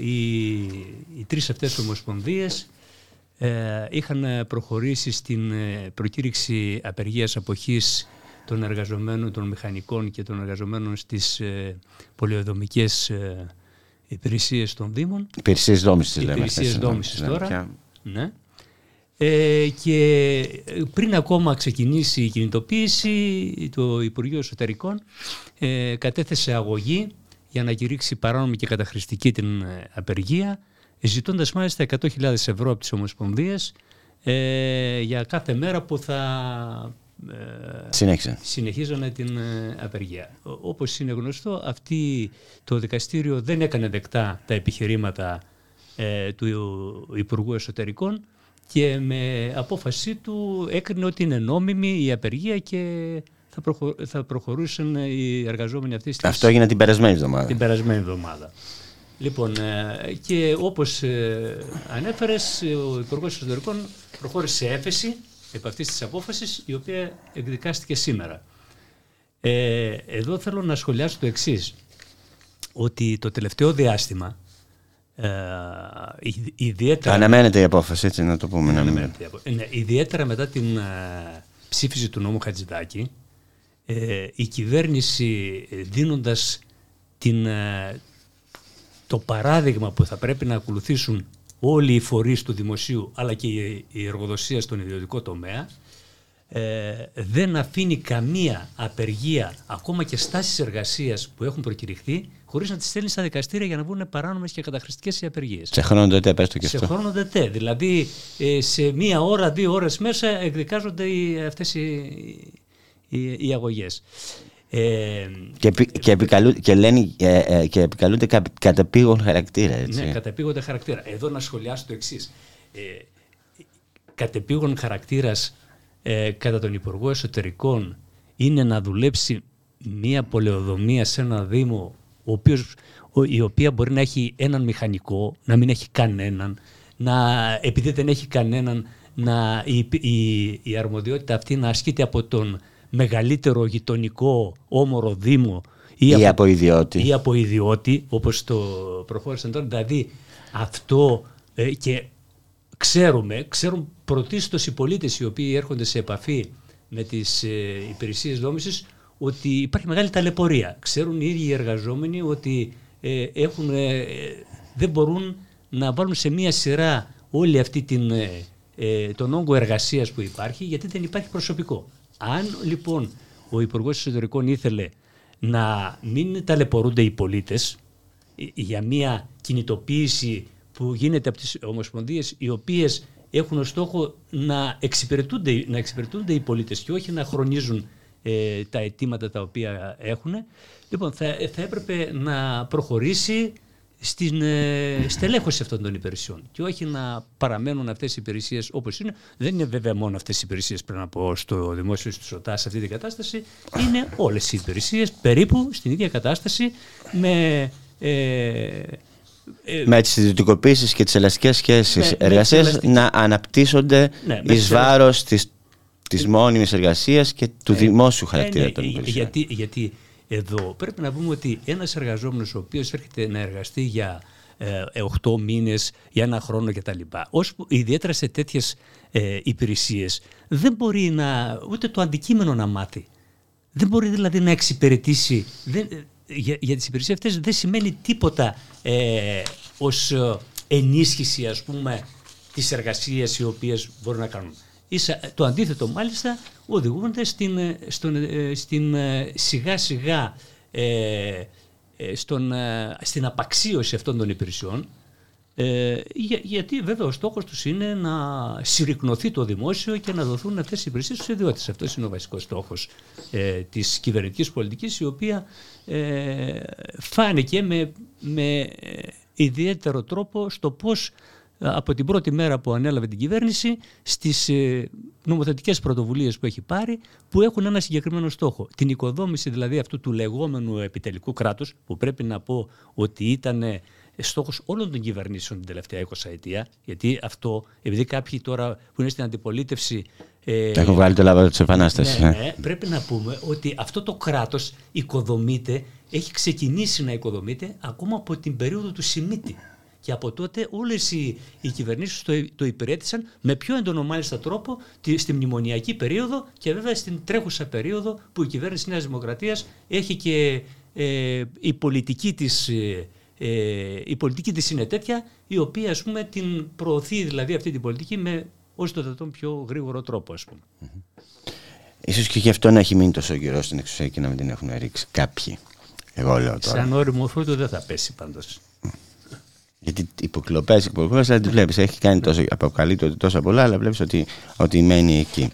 οι, οι τρεις αυτές ομοσπονδίες είχαν προχωρήσει στην προκήρυξη απεργίας αποχής των εργαζομένων, των μηχανικών και των εργαζομένων στις πολυοδομικές υπηρεσίες των Δήμων. Υπηρεσίες δόμησης λέμε. Υπηρεσίες δόμησης τώρα. Ναι. Ε, και πριν ακόμα ξεκινήσει η κινητοποίηση, το Υπουργείο Εσωτερικών ε, κατέθεσε αγωγή για να κηρύξει παράνομη και καταχρηστική την ε, απεργία, ζητώντας μάλιστα 100.000 ευρώ από τις Ομοσπονδίες ε, για κάθε μέρα που θα Συνέχισε. συνεχίζανε την ε, απεργία. Όπως είναι γνωστό, αυτή το δικαστήριο δεν έκανε δεκτά τα επιχειρήματα ε, του Υπουργού Εσωτερικών και με απόφασή του έκρινε ότι είναι νόμιμη η απεργία και θα, προχω... θα προχωρούσαν οι εργαζόμενοι αυτοί στις... Αυτό έγινε την περασμένη εβδομάδα. Την περασμένη εβδομάδα. Λοιπόν, ε, και όπως ανέφερες, ο Υπουργός Εσωτερικών προχώρησε σε έφεση επ' αυτής της απόφασης η οποία εκδικάστηκε σήμερα. Ε, εδώ θέλω να σχολιάσω το εξής, ότι το τελευταίο διάστημα ε, ιδιαίτερα... Αναμένεται η απόφαση, έτσι να το πούμε. Ναι, ναι, ιδιαίτερα μετά την ε, ψήφιση του νόμου Χατζηδάκη, ε, η κυβέρνηση ε, δίνοντας την, το παράδειγμα που θα πρέπει να ακολουθήσουν όλοι οι φορείς του δημοσίου αλλά και η εργοδοσία στον ιδιωτικό τομέα ε, δεν αφήνει καμία απεργία, ακόμα και στάσεις εργασίας που έχουν προκηρυχθεί, χωρίς να τις στέλνει στα δικαστήρια για να βγουν παράνομες και καταχρηστικές οι απεργίες. Σε χρόνο ντε τε, πες το και σε αυτό. Σε χρόνο ντε τε. Δηλαδή ε, σε μία ώρα, δύο ώρες μέσα εκδικάζονται οι, αυτές οι, οι, οι αγωγές. Ε, και, και, επικαλού, και, λένε, ε, ε, και επικαλούνται κα, καταπήγον χαρακτήρα. Έτσι. Ναι, καταπήγονται χαρακτήρα. Εδώ να σχολιάσω το εξής. Ε, κατεπήγον χαρακτήρας ε, κατά τον Υπουργό Εσωτερικών είναι να δουλέψει μία πολεοδομία σε ένα Δήμο ο οποίος, η οποία μπορεί να έχει έναν μηχανικό, να μην έχει κανέναν, να, επειδή δεν έχει κανέναν, να, η, η, η αρμοδιότητα αυτή να ασκείται από τον μεγαλύτερο γειτονικό όμορο Δήμο ή, ή από, από ιδιώτη. Ή από ιδιώτη, όπως το προχώρησαν τώρα. Δηλαδή αυτό ε, και ξέρουμε, ξέρουν πρωτίστως οι πολίτες οι οποίοι έρχονται σε επαφή με τις ε, υπηρεσίες δόμησης ότι υπάρχει μεγάλη ταλαιπωρία. Ξέρουν οι ίδιοι οι εργαζόμενοι ότι ε, έχουν, ε, δεν μπορούν να βάλουν σε μία σειρά όλη αυτή την, ε, τον όγκο εργασίας που υπάρχει γιατί δεν υπάρχει προσωπικό. Αν λοιπόν ο Υπουργός Εσωτερικών ήθελε να μην ταλαιπωρούνται οι πολίτες για μία κινητοποίηση που γίνεται από τις ομοσπονδίες οι οποίες έχουν ως στόχο να εξυπηρετούνται, να εξυπηρετούνται οι πολίτες και όχι να χρονίζουν ε, τα αιτήματα τα οποία έχουν. Λοιπόν, θα, θα έπρεπε να προχωρήσει στην ε, στελέχωση αυτών των υπηρεσιών και όχι να παραμένουν αυτές οι υπηρεσίες όπως είναι. Δεν είναι βέβαια μόνο αυτές οι υπηρεσίες πρέπει να πω στο δημόσιο του ΣΟΤΑ σε αυτή την κατάσταση. Είναι όλες οι υπηρεσίες περίπου στην ίδια κατάσταση με... Ε, ε, με τις ιδιωτικοποίησεις και τις ελαστικές σχέσεις ναι, εργασίας να αναπτύσσονται ναι, εις βάρος της, της μόνιμης εργασίας και του ε, δημόσιου χαρακτήρα ναι, των υπηρεσιών. Γιατί, γιατί εδώ πρέπει να πούμε ότι ένας εργαζόμενος ο οποίος έρχεται να εργαστεί για ε, 8 μήνες, για ένα χρόνο κτλ. Ως, ιδιαίτερα σε τέτοιες ε, υπηρεσίες δεν μπορεί να, ούτε το αντικείμενο να μάθει. Δεν μπορεί δηλαδή να εξυπηρετήσει, δεν, για, για τις υπηρεσίες αυτές δεν σημαίνει τίποτα ε, ως ε, ενίσχυση ας πούμε της εργασίας οι οποίες μπορούν να κάνουν. το αντίθετο μάλιστα οδηγούνται στην, ε, στον, ε, στην σιγά σιγά ε, στον, στην απαξίωση αυτών των υπηρεσιών ε, για, γιατί βέβαια ο στόχος τους είναι να συρρυκνωθεί το δημόσιο και να δοθούν αυτές οι υπηρεσίες στους ιδιώτες. Αυτός είναι ο βασικός στόχος ε, της κυβερνητικής πολιτικής, η οποία ε, φάνηκε με, με ε, ιδιαίτερο τρόπο στο πώς ε, από την πρώτη μέρα που ανέλαβε την κυβέρνηση στις ε, νομοθετικές πρωτοβουλίες που έχει πάρει που έχουν ένα συγκεκριμένο στόχο. Την οικοδόμηση δηλαδή αυτού του λεγόμενου επιτελικού κράτους που πρέπει να πω ότι ήταν στόχος όλων των κυβερνήσεων την τελευταία 20 ετία. Γιατί αυτό, επειδή κάποιοι τώρα που είναι στην αντιπολίτευση. Ε, Έχω βγάλει το λάβαρο τη Επανάσταση. Ναι, ναι, πρέπει να πούμε ότι αυτό το κράτος οικοδομείται, έχει ξεκινήσει να οικοδομείται ακόμα από την περίοδο του Σιμίτη. Και από τότε όλες οι, οι κυβερνήσεις το, το υπηρέτησαν με πιο έντονο μάλιστα τρόπο στη μνημονιακή περίοδο και βέβαια στην τρέχουσα περίοδο που η κυβέρνηση Νέας Δημοκρατίας έχει και ε, η πολιτική της ε, ε, η πολιτική της είναι τέτοια η οποία ας πούμε την προωθεί δηλαδή αυτή την πολιτική με όσο το δυνατόν πιο γρήγορο τρόπο ας πούμε. Ίσως και γι' αυτό να έχει μείνει τόσο καιρό στην εξουσία και να μην την έχουν ρίξει κάποιοι. Εγώ λέω τώρα. Σαν όριμο φρούτο δεν θα πέσει πάντως. Γιατί υποκλοπές, υποκλοπές δεν τη βλέπεις. Έχει κάνει τόσο, αποκαλύπτει τόσα πολλά, αλλά βλέπεις ότι, ότι μένει εκεί.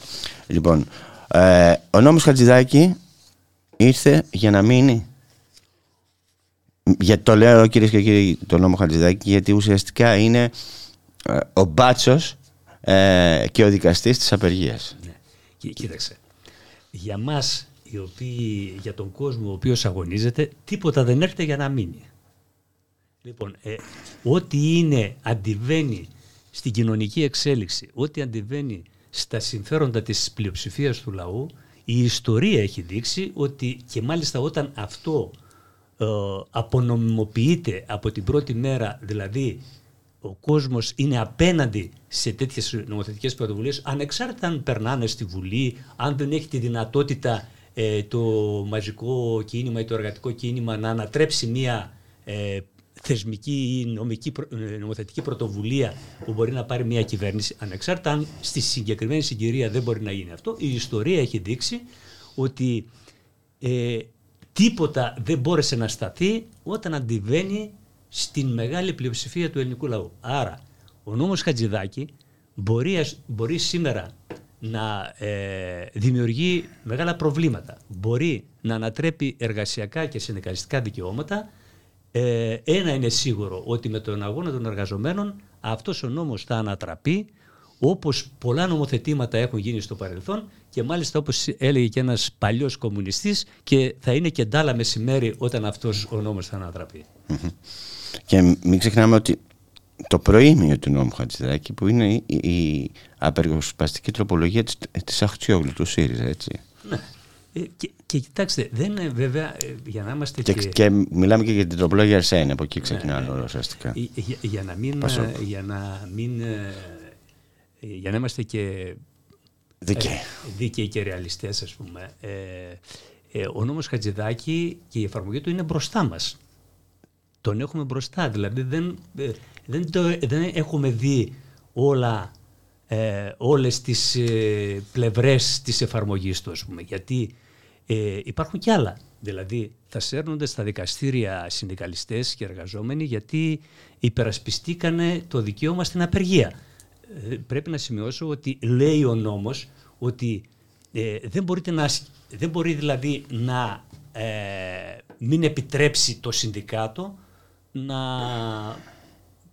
Λοιπόν, ε, ο νόμος Χατζηδάκη ήρθε για να μείνει γιατί το λέω κυρίες και κύριοι το νόμο Χατζηδάκη γιατί ουσιαστικά είναι ε, ο μπάτσος ε, και ο δικαστής της απεργίας. Ναι. Κοίταξε, για μας οι οποίοι, για τον κόσμο ο οποίος αγωνίζεται τίποτα δεν έρχεται για να μείνει. Λοιπόν, ε, ό,τι είναι, αντιβαίνει στην κοινωνική εξέλιξη, ό,τι αντιβαίνει στα συμφέροντα της πλειοψηφίας του λαού, η ιστορία έχει δείξει ότι και μάλιστα όταν αυτό ε, απονομιμοποιείται από την πρώτη μέρα, δηλαδή ο κόσμος είναι απέναντι σε τέτοιες νομοθετικές πρωτοβουλίες, ανεξάρτητα αν περνάνε στη Βουλή, αν δεν έχει τη δυνατότητα ε, το μαζικό κίνημα ή το εργατικό κίνημα να ανατρέψει μια ε, θεσμική ή νομική, ε, νομοθετική πρωτοβουλία που μπορεί να πάρει μια κυβέρνηση, ανεξάρτητα αν στη συγκεκριμένη συγκυρία δεν μπορεί να γίνει αυτό, η ιστορία έχει δείξει ότι ε, τίποτα δεν μπόρεσε να σταθεί όταν αντιβαίνει στην μεγάλη πλειοψηφία του ελληνικού λαού. Άρα, ο νόμος Χατζηδάκη μπορεί, μπορεί σήμερα να ε, δημιουργεί μεγάλα προβλήματα. Μπορεί να ανατρέπει εργασιακά και συνδικαλιστικά δικαιώματα. Ε, ένα είναι σίγουρο, ότι με τον αγώνα των εργαζομένων αυτός ο νόμος θα ανατραπεί όπως πολλά νομοθετήματα έχουν γίνει στο παρελθόν και μάλιστα όπως έλεγε και ένας παλιός κομμουνιστής και θα είναι και ντάλα μεσημέρι όταν αυτός ο νόμος θα ανατραπεί. Και μην ξεχνάμε ότι το προήμιο του νόμου Χατζηδάκη που είναι η, η απεργοσπαστική τροπολογία της, της Αχτσιόγλου του ΣΥΡΙΖΑ έτσι. Ναι. Ε, και, και, κοιτάξτε, δεν είναι βέβαια ε, για να είμαστε και, και... μιλάμε και για την τροπολογία Αρσένη, από εκεί ξεκινάει ναι, ουσιαστικά. Για, για, να μην, για να μην για να είμαστε και δίκαιοι, δίκαιοι και ρεαλιστές ας πούμε ε, ε, ο νόμος Χατζηδάκη και η εφαρμογή του είναι μπροστά μας τον έχουμε μπροστά δηλαδή δεν, ε, δεν, το, δεν έχουμε δει όλα ε, όλες τις ε, πλευρές της εφαρμογής του, ας πούμε, γιατί ε, υπάρχουν κι άλλα. Δηλαδή θα σέρνονται στα δικαστήρια συνδικαλιστές και εργαζόμενοι γιατί υπερασπιστήκανε το δικαίωμα στην απεργία. Ε, πρέπει να σημειώσω ότι λέει ο νόμος ότι ε, δεν, μπορείτε να, δεν μπορεί δηλαδή να ε, μην επιτρέψει το συνδικάτο να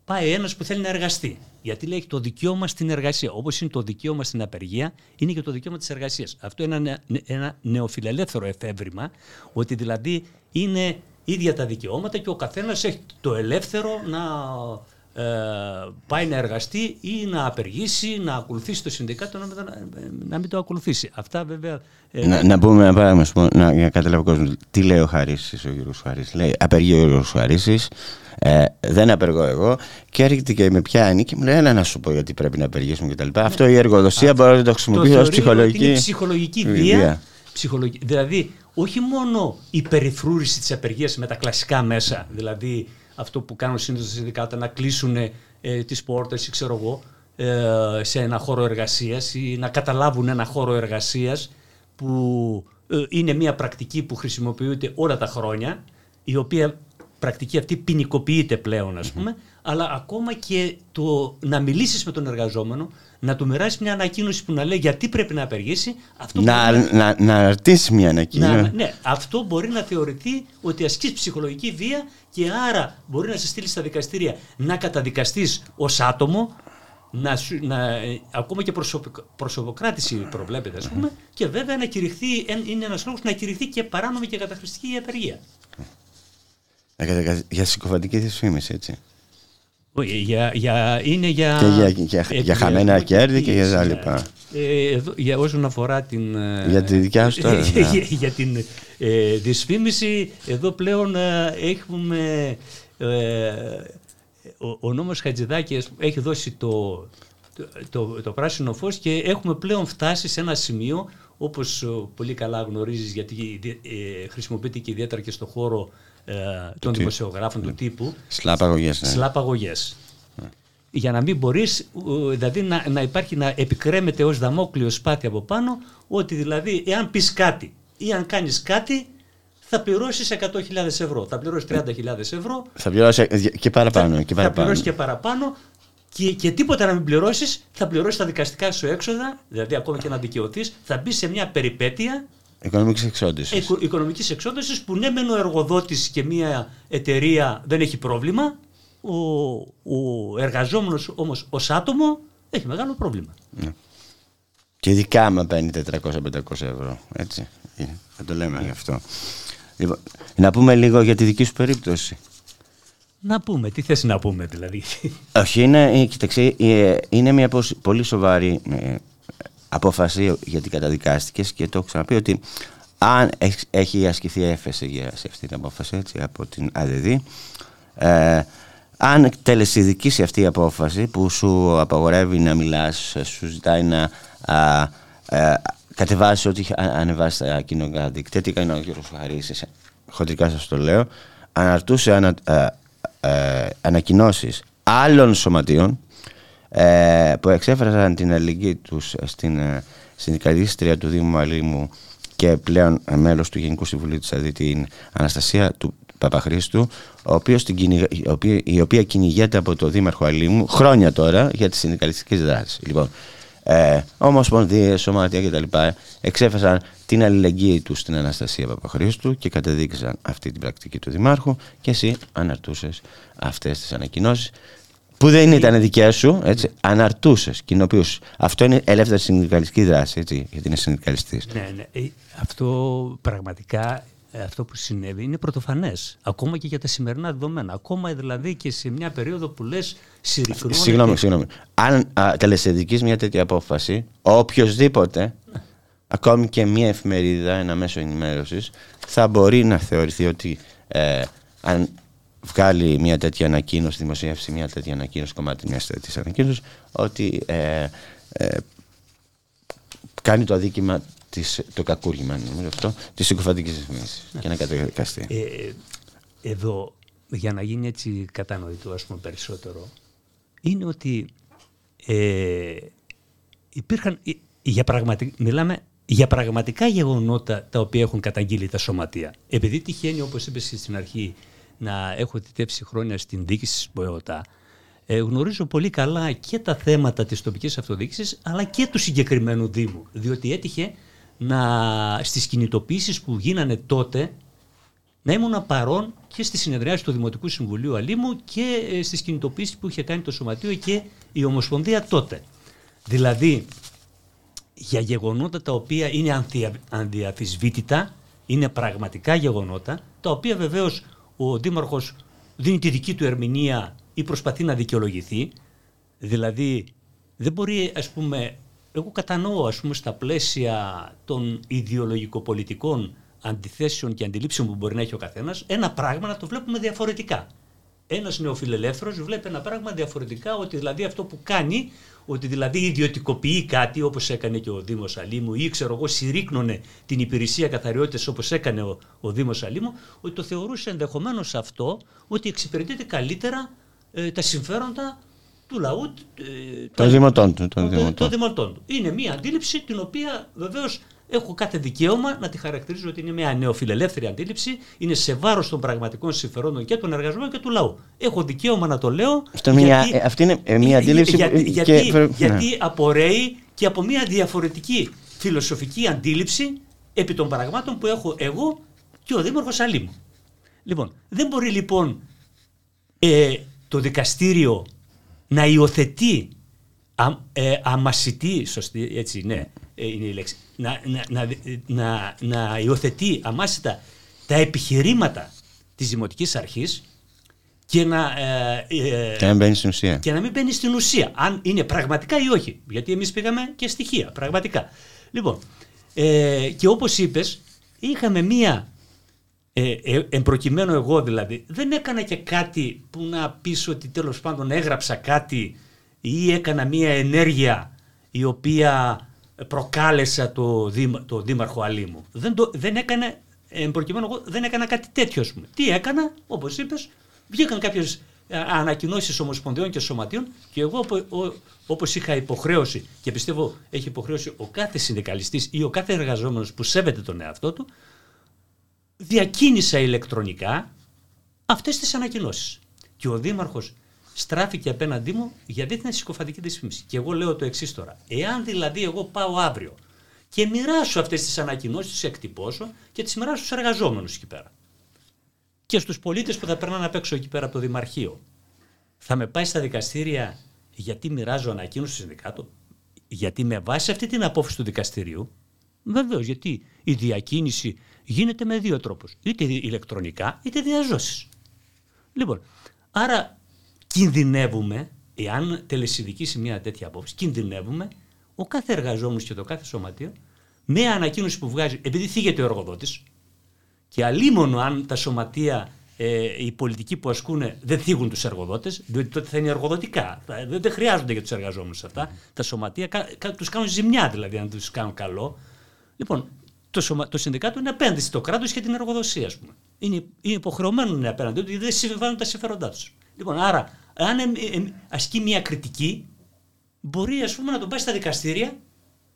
πάει ένας που θέλει να εργαστεί. Γιατί λέει το δικαίωμα στην εργασία. Όπως είναι το δικαίωμα στην απεργία, είναι και το δικαίωμα της εργασίας. Αυτό είναι ένα, ένα νεοφιλελεύθερο εφεύρημα, ότι δηλαδή είναι ίδια τα δικαιώματα και ο καθένας έχει το ελεύθερο να ε, πάει να εργαστεί ή να απεργήσει, να ακολουθήσει το συνδικάτο, να, να μην το ακολουθήσει. Αυτά βέβαια... Ε, να, να πούμε ένα παράδειγμα, να, για να καταλάβει ο κόσμος. Τι λέει ο Χαρίσης, ο Γιώργος Χαρίσης. Λέει, απεργεί ο Γιώργος Χαρίσης, ε, δεν απεργώ εγώ και έρχεται και με πιάνει και μου λέει έλα να σου πω γιατί πρέπει να απεργήσουμε κτλ. Ναι. Αυτό η εργοδοσία μπορεί να το χρησιμοποιήσει ως ψυχολογική, είναι ψυχολογική βία. Ψυχολογική, δηλαδή όχι μόνο η περιφρούρηση της απεργίας με τα κλασικά μέσα, δηλαδή αυτό που κάνουν συνήθως τα συνδικάτα, να κλείσουν ε, τις πόρτες ή ξέρω εγώ, ε, σε ένα χώρο εργασίας ή να καταλάβουν ένα χώρο εργασίας που ε, είναι μια πρακτική που χρησιμοποιείται όλα τα χρόνια, η οποία πρακτική αυτή ποινικοποιείται πλέον ας πούμε, αλλά ακόμα και το να μιλήσεις με τον εργαζόμενο, να του μοιράσεις μια ανακοίνωση που να λέει γιατί πρέπει να απεργήσει. Αυτό να, να, να, να αρτήσει μια ανακοίνωση. ναι, αυτό μπορεί να θεωρηθεί ότι ασκείς ψυχολογική βία και άρα μπορεί να σε στείλει στα δικαστήρια να καταδικαστείς ως άτομο, να, να, ακόμα και προσωποκράτηση προβλέπεται ας πούμε, και βέβαια να κηρυχθεί, είναι ένας λόγος να κηρυχθεί και παράνομη και καταχρηστική απεργία. Για συκοφαντική δυσφήμιση, έτσι. Για, για, είναι για, και για, για, για χαμένα κέρδη και για τα λοιπά. Ε, για όσον αφορά την, ε, για, τη δικιά σου τώρα, *laughs* για, ναι. για την ε, δυσφήμιση, εδώ πλέον ε, έχουμε... Ε, ο, ο νόμος Χατζηδάκης έχει δώσει το, το, το, πράσινο φως και έχουμε πλέον φτάσει σε ένα σημείο όπως πολύ καλά γνωρίζεις γιατί ε, χρησιμοποιείται και ιδιαίτερα και στον χώρο ε, των δημοσιογράφων του τύπου. Σλάπαγωγές. Ναι. Σλάπαγωγές. Ναι. Για να μην μπορείς, δηλαδή να, να υπάρχει, να επικρέμεται ως δαμόκλειος σπάτι από πάνω, ότι δηλαδή εάν πεις κάτι ή αν κάνεις κάτι, θα πληρώσεις 100.000 ευρώ, θα πληρώσεις 30.000 ευρώ. Θα πληρώσεις και παραπάνω. Θα, και παραπάνω. θα πληρώσεις και παραπάνω και, και τίποτα να μην πληρώσεις, θα πληρώσεις τα δικαστικά σου έξοδα, δηλαδή ακόμα και να δικαιωθείς, θα μπεις σε μια περιπέτεια Οικονομική εξόντωση. Οικονομικής εξόντωση που ναι, μεν ο εργοδότης και μια εταιρεία δεν έχει πρόβλημα. Ο, ο εργαζόμενος όμως ως άτομο έχει μεγάλο πρόβλημα. Ναι. Και ειδικά άμα παίρνει 400-500 ευρώ. Έτσι. Θα το λέμε γι' αυτό. Λοιπόν, να πούμε λίγο για τη δική σου περίπτωση. Να πούμε, τι θες να πούμε δηλαδή. Όχι, είναι, κοιταξέ, ε, είναι μια πολύ σοβαρή ε, απόφαση γιατί καταδικάστηκες και το έχω ξαναπεί ότι αν έχεις ασκηθεί έφεση για σε αυτή την απόφαση έτσι, από την ΑΔΔ ε, αν τελεσιδικήσει αυτή η απόφαση που σου απαγορεύει να μιλάς, σου ζητάει να α, α, κατεβάσει ό,τι ανεβάσει τα κοινωνικά δίκτυα, τι κάνει ο κ. Χαρίσης, χοντρικά σας το λέω, αναρτούσε ανα, ε, ανακοινώσεις άλλων σωματείων ε, που εξέφρασαν την αλληλεγγύη τους στην ε, συνδικαλίστρια του Δήμου Μαλίμου και πλέον μέλος του Γενικού Συμβουλίου της ΑΔΗ την Αναστασία του Παπαχρήστου ο οποίος την η οποία κυνηγέται από το Δήμαρχο Αλήμου χρόνια τώρα για τις συνδικαλιστικές δράσεις. Λοιπόν, ε, ομοσπονδίες, σωμάτια κτλ. εξέφρασαν την αλληλεγγύη τους στην Αναστασία Παπαχρήστου και κατεδίκησαν αυτή την πρακτική του Δημάρχου και εσύ αναρτούσες αυτές τις ανακοινώσεις που δεν ήταν δικέ σου, έτσι, αναρτούσες, κοινοποιούσε. Αυτό είναι ελεύθερη συνδικαλιστική δράση, έτσι, γιατί είναι συνδικαλιστής. Ναι, ναι. Ε, αυτό πραγματικά ε, αυτό που συνέβη είναι πρωτοφανές. Ακόμα και για τα σημερινά δεδομένα. Ακόμα δηλαδή και σε μια περίοδο που λες συρρυκνώνεται. Συγγνώμη, συγγνώμη. Αν τελεσυνδική μια τέτοια απόφαση, οποιοδήποτε, ακόμη και μια εφημερίδα, ένα μέσο ενημέρωσης, θα μπορεί να θεωρηθεί ότι ε, αν βγάλει μια τέτοια ανακοίνωση, δημοσιεύσει μια τέτοια ανακοίνωση, κομμάτι μιας τέτοιας ανακοίνωσης, ότι ε, ε, κάνει το αδίκημα της, το κακούργημα νομίζω αυτό, της συκοφαντικής ρυθμίσης ναι. και να καταδικαστεί. Ε, εδώ, για να γίνει έτσι κατανοητό ας πούμε περισσότερο, είναι ότι ε, υπήρχαν, ε, για μιλάμε για πραγματικά γεγονότα τα οποία έχουν καταγγείλει τα σωματεία. Επειδή τυχαίνει, όπως είπες στην αρχή, να έχω θητεύσει χρόνια στην διοίκηση της ΠΟΕΟΤΑ, ε, γνωρίζω πολύ καλά και τα θέματα της τοπικής αυτοδιοίκησης, αλλά και του συγκεκριμένου Δήμου. Διότι έτυχε να, στις κινητοποίησεις που γίνανε τότε να ήμουν παρόν και στη συνεδριάση του Δημοτικού Συμβουλίου Αλήμου και ε, στις κινητοποίησεις που είχε κάνει το Σωματείο και η Ομοσπονδία τότε. Δηλαδή, για γεγονότα τα οποία είναι ανδιαφυσβήτητα, είναι πραγματικά γεγονότα, τα οποία βεβαίως ο Δήμαρχος δίνει τη δική του ερμηνεία ή προσπαθεί να δικαιολογηθεί. Δηλαδή, δεν μπορεί, ας πούμε, εγώ κατανοώ, ας πούμε, στα πλαίσια των ιδεολογικοπολιτικών αντιθέσεων και αντιλήψεων που μπορεί να έχει ο καθένας, ένα πράγμα να το βλέπουμε διαφορετικά. Ένας νεοφιλελεύθερος βλέπει ένα πράγμα διαφορετικά, ότι δηλαδή αυτό που κάνει, ότι δηλαδή ιδιωτικοποιεί κάτι όπως έκανε και ο Δήμος Αλήμου ή ξέρω εγώ συρρήκνωνε την υπηρεσία καθαριότητας όπως έκανε ο, ο Δήμος Αλήμου, ότι το θεωρούσε ενδεχομένως αυτό ότι εξυπηρετείται καλύτερα ε, τα συμφέροντα του λαού. Ε, των δημοτών του. Των δημοτών του. Είναι μια αντίληψη την οποία βεβαίως έχω κάθε δικαίωμα να τη χαρακτηρίζω ότι είναι μια νεοφιλελεύθερη αντίληψη, είναι σε βάρος των πραγματικών συμφερόντων και των εργαζομένων και του λαού. Έχω δικαίωμα να το λέω. Αυτό γιατί, μια, αυτή είναι ε, μια αντίληψη γιατί, γιατί, ναι. γιατί απορρέει και από μια διαφορετική φιλοσοφική αντίληψη επί των πραγμάτων που έχω εγώ και ο Δήμαρχος Αλήμου. Λοιπόν, δεν μπορεί λοιπόν ε, το δικαστήριο να υιοθετεί α, ε, αμασιτή, σωστή, έτσι, ναι, ε, είναι η λέξη, να, να, να, να, να υιοθετεί αμάσιτα τα επιχειρήματα της Δημοτικής Αρχής και να, ε, ε, και να μην μπαίνει στην ουσία. Και να μην μπαίνει στην ουσία, αν είναι πραγματικά ή όχι. Γιατί εμείς πήγαμε και στοιχεία, πραγματικά. Λοιπόν, ε, και όπως είπες, είχαμε μία ε, ε, εμπροκειμένου εγώ δηλαδή, δεν έκανα και κάτι που να πεις ότι τέλος πάντων έγραψα κάτι ή έκανα μία ενέργεια η οποία προκάλεσα το, δήμα, το δήμαρχο Αλήμου. Δεν, το, δεν έκανε, εμπροκειμένου εγώ δεν έκανα κάτι τέτοιο ας πούμε. Τι έκανα, όπως είπες, βγήκαν κάποιες ε, ανακοινώσεις ομοσπονδιών και σωματείων και εγώ όπως είχα υποχρέωση και πιστεύω έχει υποχρέωση ο κάθε συνδικαλιστής ή ο κάθε εργαζόμενος που σέβεται τον εαυτό του διακίνησα ηλεκτρονικά αυτές τις ανακοινώσεις. Και ο Δήμαρχος στράφηκε απέναντί μου για δίθεν συκοφαντική δυσφήμιση. Και εγώ λέω το εξής τώρα. Εάν δηλαδή εγώ πάω αύριο και μοιράσω αυτές τις ανακοινώσεις, τις εκτυπώσω και τις μοιράσω στους εργαζόμενους εκεί πέρα. Και στους πολίτες που θα περνάνε απ' έξω εκεί πέρα από το Δημαρχείο. Θα με πάει στα δικαστήρια γιατί μοιράζω ανακοίνωση στο συνδικάτο; Γιατί με βάση αυτή την απόφαση του δικαστηρίου, βεβαίως γιατί η διακίνηση γίνεται με δύο τρόπους. Είτε ηλεκτρονικά είτε διαζώσεις. Λοιπόν, άρα κινδυνεύουμε, εάν τελεσυνδικήσει μια τέτοια απόφαση, κινδυνεύουμε ο κάθε εργαζόμενος και το κάθε σωματείο με ανακοίνωση που βγάζει, επειδή θίγεται ο εργοδότης και αλίμονο αν τα σωματεία ε, οι πολιτικοί που ασκούν δεν θίγουν τους εργοδότες, διότι τότε θα είναι εργοδοτικά. Δεν, δεν χρειάζονται για τους εργαζόμενους αυτά. Τα σωματεία τους κάνουν ζημιά δηλαδή, αν τους κάνουν καλό. Λοιπόν, το, σωμα, το συνδικάτο είναι απέναντι στο κράτος και την εργοδοσία, ας πούμε. είναι, είναι υποχρεωμένο να είναι απέναντι ότι δεν συμβαίνουν τα συμφέροντά τους. Λοιπόν, άρα, αν ασκεί μια κριτική, μπορεί ας πούμε, να τον πάει στα δικαστήρια,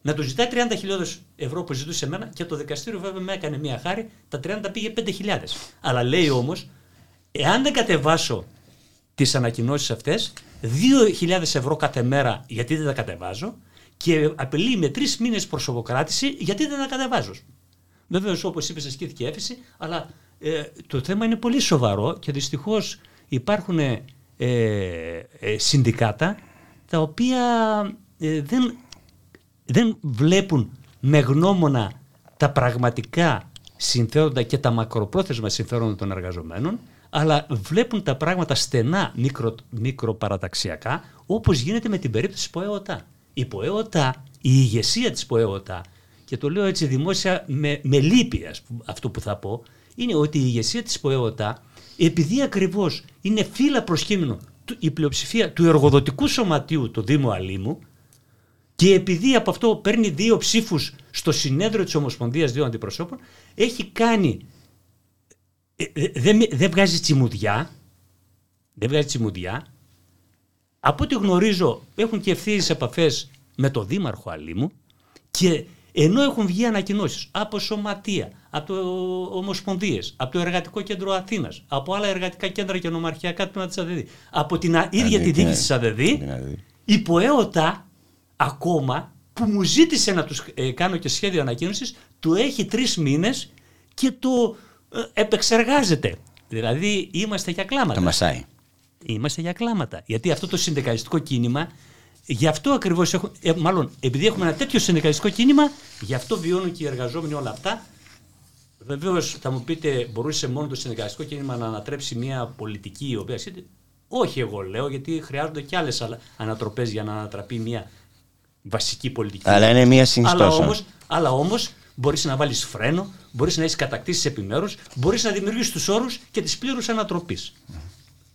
να του ζητάει 30.000 ευρώ που ζητούσε εμένα και το δικαστήριο βέβαια με έκανε μια χάρη, τα 30 πήγε 5.000. Αλλά λέει όμως, εάν δεν κατεβάσω τις ανακοινώσεις αυτές, 2.000 ευρώ κάθε μέρα γιατί δεν τα κατεβάζω και απειλεί με τρεις μήνες προσωποκράτηση γιατί δεν τα κατεβάζω. Βεβαίως, όπως είπες, ασκήθηκε έφεση, αλλά ε, το θέμα είναι πολύ σοβαρό και δυστυχώς υπάρχουν ε, ε, συνδικάτα τα οποία ε, δεν, δεν βλέπουν με γνώμονα τα πραγματικά συμφέροντα και τα μακροπρόθεσμα συμφέροντα των εργαζομένων αλλά βλέπουν τα πράγματα στενά μικρο, μικροπαραταξιακά όπως γίνεται με την περίπτωση ΠΟΕΟΤΑ. Η ΠΟΕΟΤΑ, η ηγεσία της ΠΟΕΟΤΑ και το λέω έτσι δημόσια με, με λύπη αυτό που θα πω είναι ότι η ηγεσία της ΠΟΕΟΤΑ επειδή ακριβώς είναι φύλλα προσκύμενο η πλειοψηφία του εργοδοτικού σωματείου του Δήμου Αλήμου και επειδή από αυτό παίρνει δύο ψήφους στο συνέδριο της Ομοσπονδίας Δύο Αντιπροσώπων έχει κάνει ε, ε, δεν, δεν βγάζει τσιμουδιά δεν βγάζει τσιμουδιά. Από ό,τι γνωρίζω έχουν και ευθύνε επαφές με το Δήμαρχο Αλήμου και ενώ έχουν βγει ανακοινώσεις από σωματεία, από το Ομοσπονδίες, από το Εργατικό Κέντρο Αθήνας, από άλλα εργατικά κέντρα και νομαρχιακά τμήματα της ΑΔΔ, από την ίδια τη διοίκηση της ΑΔΔ, η ΠΟΕΟΤΑ ακόμα που μου ζήτησε να τους ε, κάνω και σχέδιο ανακοίνωσης, του έχει τρεις μήνες και το ε, επεξεργάζεται. Δηλαδή είμαστε για κλάματα. Το μασάει. Είμαστε για κλάματα. Γιατί αυτό το συνδικαλιστικό κίνημα Γι' αυτό ακριβώς, ε, μάλλον επειδή έχουμε ένα τέτοιο συνδικαλιστικό κίνημα, γι' αυτό βιώνουν και οι εργαζόμενοι όλα αυτά. Βεβαίως θα μου πείτε, μπορούσε μόνο το συνδικαλιστικό κίνημα να ανατρέψει μια πολιτική η οποία. Όχι, εγώ λέω, γιατί χρειάζονται και άλλες ανατροπές για να ανατραπεί μια βασική πολιτική. Αλλά είναι μια συνιστόσα. Αλλά όμως μπορείς να βάλεις φρένο, μπορείς να έχεις κατακτήσεις επιμέρους, μπορείς να δημιουργήσεις τους όρους και τη πλήρους ανατροπής.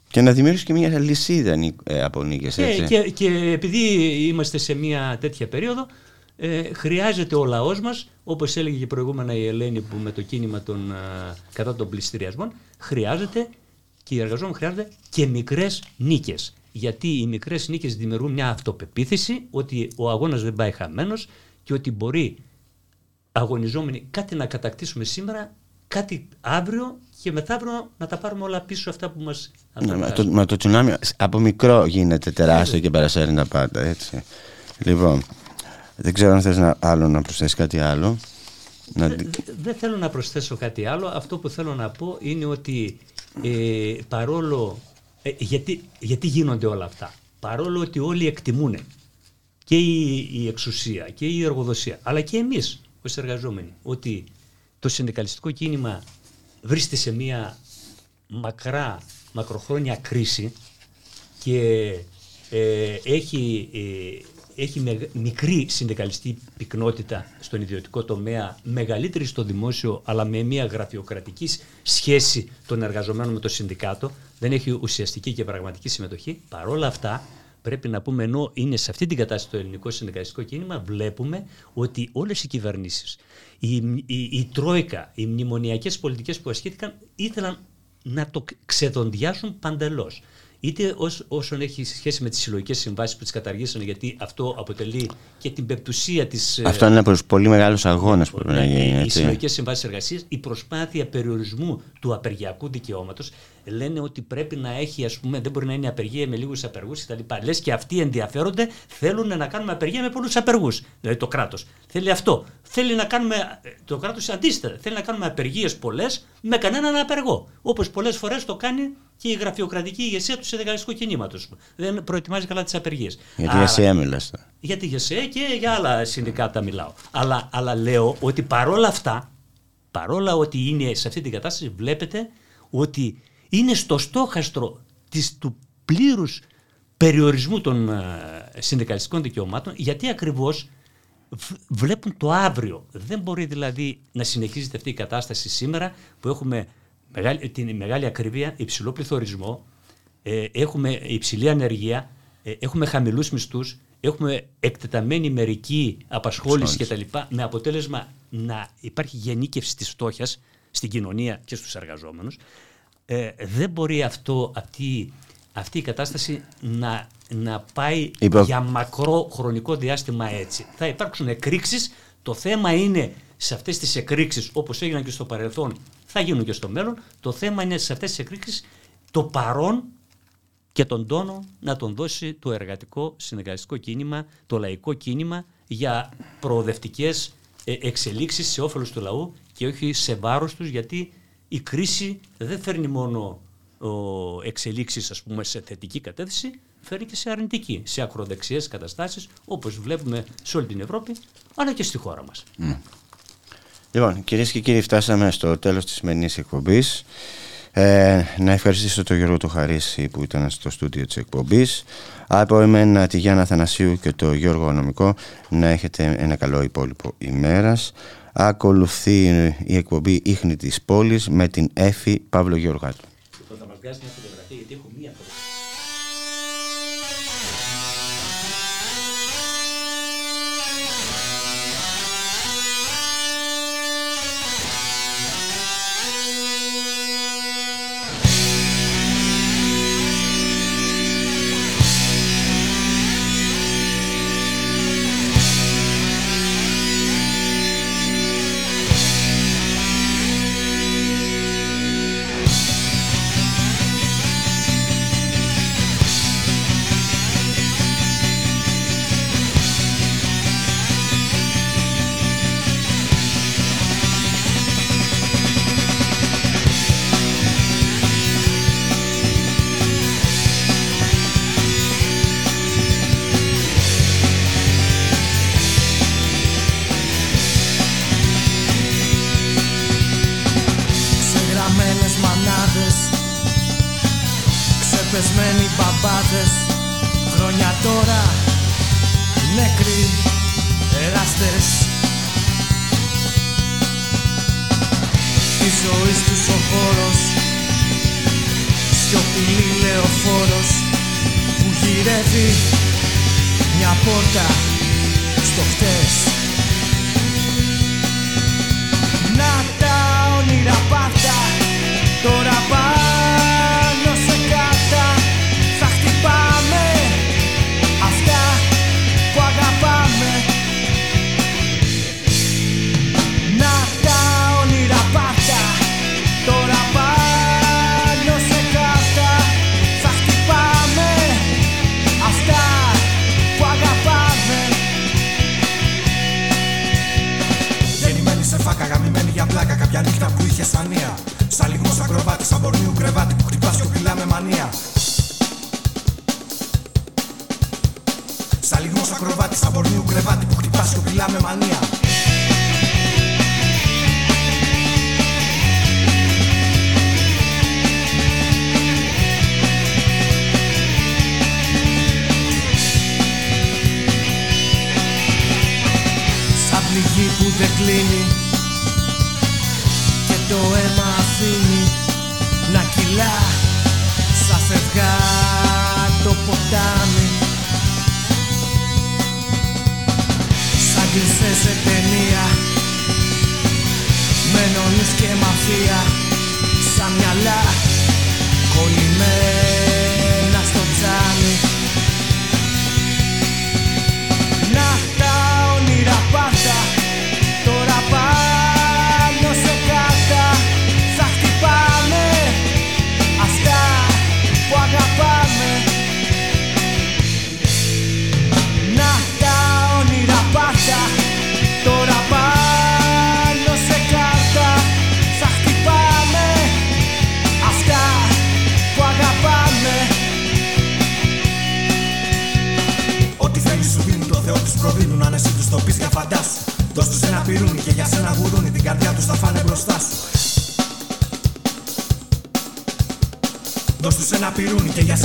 Και να δημιουργήσεις και μια λυσίδα ε, από νίκες. Και, και, και επειδή είμαστε σε μια τέτοια περίοδο, ε, χρειάζεται ο λαός μας, όπως έλεγε και προηγούμενα η Ελένη που με το κίνημα των, κατά των πληστηριασμών, χρειάζεται και οι εργαζόμενοι χρειάζονται και μικρές νίκες. Γιατί οι μικρές νίκες δημιουργούν μια αυτοπεποίθηση ότι ο αγώνας δεν πάει χαμένος και ότι μπορεί αγωνιζόμενοι κάτι να κατακτήσουμε σήμερα, κάτι αύριο και μεθαύριο να τα πάρουμε όλα πίσω αυτά που μας ναι, μα, το, μα το τσουνάμι από μικρό γίνεται τεράστιο και παρασέρει τα πάντα έτσι. Λοιπόν, δεν ξέρω αν θες να, άλλο να προσθέσεις κάτι άλλο. Δεν θέλω να προσθέσω κάτι άλλο. Αυτό που θέλω να πω είναι ότι ε, παρόλο... Ε, γιατί, γιατί γίνονται όλα αυτά; Παρόλο ότι όλοι εκτιμούν και η, η εξουσία και η εργοδοσία αλλά και εμείς ως εργαζόμενοι ότι το συνδικαλιστικό κίνημα βρίσκεται σε μια μακρά, μακροχρόνια κρίση και ε, έχει, ε, έχει μικρή συνδικαλιστή πυκνότητα στον ιδιωτικό τομέα, μεγαλύτερη στο δημόσιο, αλλά με μια γραφειοκρατική σχέση των εργαζομένων με το συνδικάτο, δεν έχει ουσιαστική και πραγματική συμμετοχή. Παρόλα αυτά, πρέπει να πούμε, ενώ είναι σε αυτή την κατάσταση το ελληνικό συνδικαλιστικό κίνημα, βλέπουμε ότι όλες οι κυβερνήσεις, η, η, η Τρόικα, οι μνημονιακές πολιτικές που ασκήθηκαν ήθελαν να το ξεδοντιάσουν παντελώς είτε ως, όσον έχει σχέση με τις συλλογικές συμβάσεις που τις καταργήσαν, γιατί αυτό αποτελεί και την πεπτουσία της. Ε, αυτό είναι ένα πολύ μεγάλο αγώνα που πρέπει να γίνει. Οι συλλογικές συμβάσεις εργασίας, η προσπάθεια περιορισμού του απεργιακού δικαιώματος, λένε ότι πρέπει να έχει, ας πούμε, δεν μπορεί να είναι απεργία με λίγους απεργούς κτλ. Λες και αυτοί ενδιαφέρονται, θέλουν να κάνουμε απεργία με πολλούς απεργούς. Δηλαδή το κράτος. Θέλει αυτό. Θέλει να κάνουμε. Το κράτος αντίστοιχα. Θέλει να κάνουμε απεργίες πολλές με κανέναν απεργό. Όπως πολλές φορές το κάνει και η γραφειοκρατική ηγεσία του συνδικαλιστικού κινήματο. Δεν προετοιμάζει καλά τις απεργίες. Για τη ΓΕΣΕ μιλάς. Για τη ΓΕΣΕ και για άλλα συνδικάτα μιλάω. Αλλά, αλλά λέω ότι παρόλα αυτά, παρόλα ότι είναι σε αυτή την κατάσταση, βλέπετε ότι είναι στο στόχαστρο της, του πλήρους περιορισμού των uh, συνδικαλιστικών δικαιωμάτων, γιατί ακριβώς βλέπουν το αύριο. Δεν μπορεί δηλαδή να συνεχίζεται αυτή η κατάσταση σήμερα που έχουμε μεγάλη, την μεγάλη ακρίβεια, υψηλό πληθωρισμό, ε, έχουμε υψηλή ανεργία, ε, έχουμε χαμηλούς μισθούς, έχουμε εκτεταμένη μερική απασχόληση κτλ. Με αποτέλεσμα να υπάρχει γενίκευση της φτώχειας στην κοινωνία και στους εργαζόμενους, ε, δεν μπορεί αυτό, αυτή, αυτή η κατάσταση να, να πάει για μακρό χρονικό διάστημα έτσι. Θα υπάρξουν εκρήξεις. Το θέμα είναι σε αυτές τις εκρήξεις, όπως έγιναν και στο παρελθόν, θα γίνουν και στο μέλλον. Το θέμα είναι σε αυτές τις εκρήξεις το παρόν και τον τόνο να τον δώσει το εργατικό συνεργαστικό κίνημα, το λαϊκό κίνημα για προοδευτικές ε, εξελίξεις σε όφελος του λαού και όχι σε βάρος τους γιατί η κρίση δεν φέρνει μόνο εξελίξεις ας πούμε σε θετική κατεύθυνση φέρνει και σε αρνητική, σε ακροδεξιές καταστάσεις όπως βλέπουμε σε όλη την Ευρώπη αλλά και στη χώρα μας. Λοιπόν, κυρίες και κύριοι, φτάσαμε στο τέλος της σημερινής εκπομπής. Ε, να ευχαριστήσω τον Γιώργο του Χαρίση που ήταν στο στούντιο της εκπομπής. Από εμένα τη Γιάννα Θανασίου και το Γιώργο Νομικό να έχετε ένα καλό υπόλοιπο ημέρας. Ακολουθεί η εκπομπή «Ίχνη της πόλης» με την Έφη Παύλο Γεωργάτου. Θα μας βγάζει μια φωτογραφία γιατί έχω μία φωτογραφία.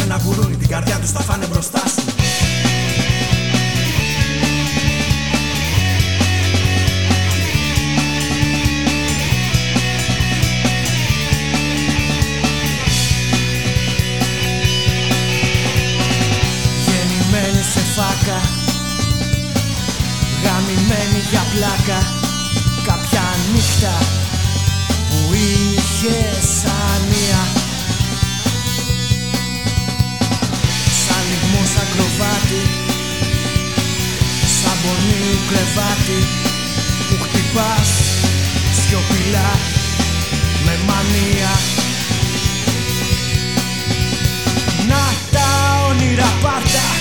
σε ένα γουρούνι Την καρδιά τους θα φάνε μπροστά σου. Γεννημένη σε φάκα Γαμημένη για πλάκα Κάποια νύχτα που είχες ανία αιωνίου κρεβάτι που χτυπάς σιωπηλά με μανία. Να τα όνειρα πάντα.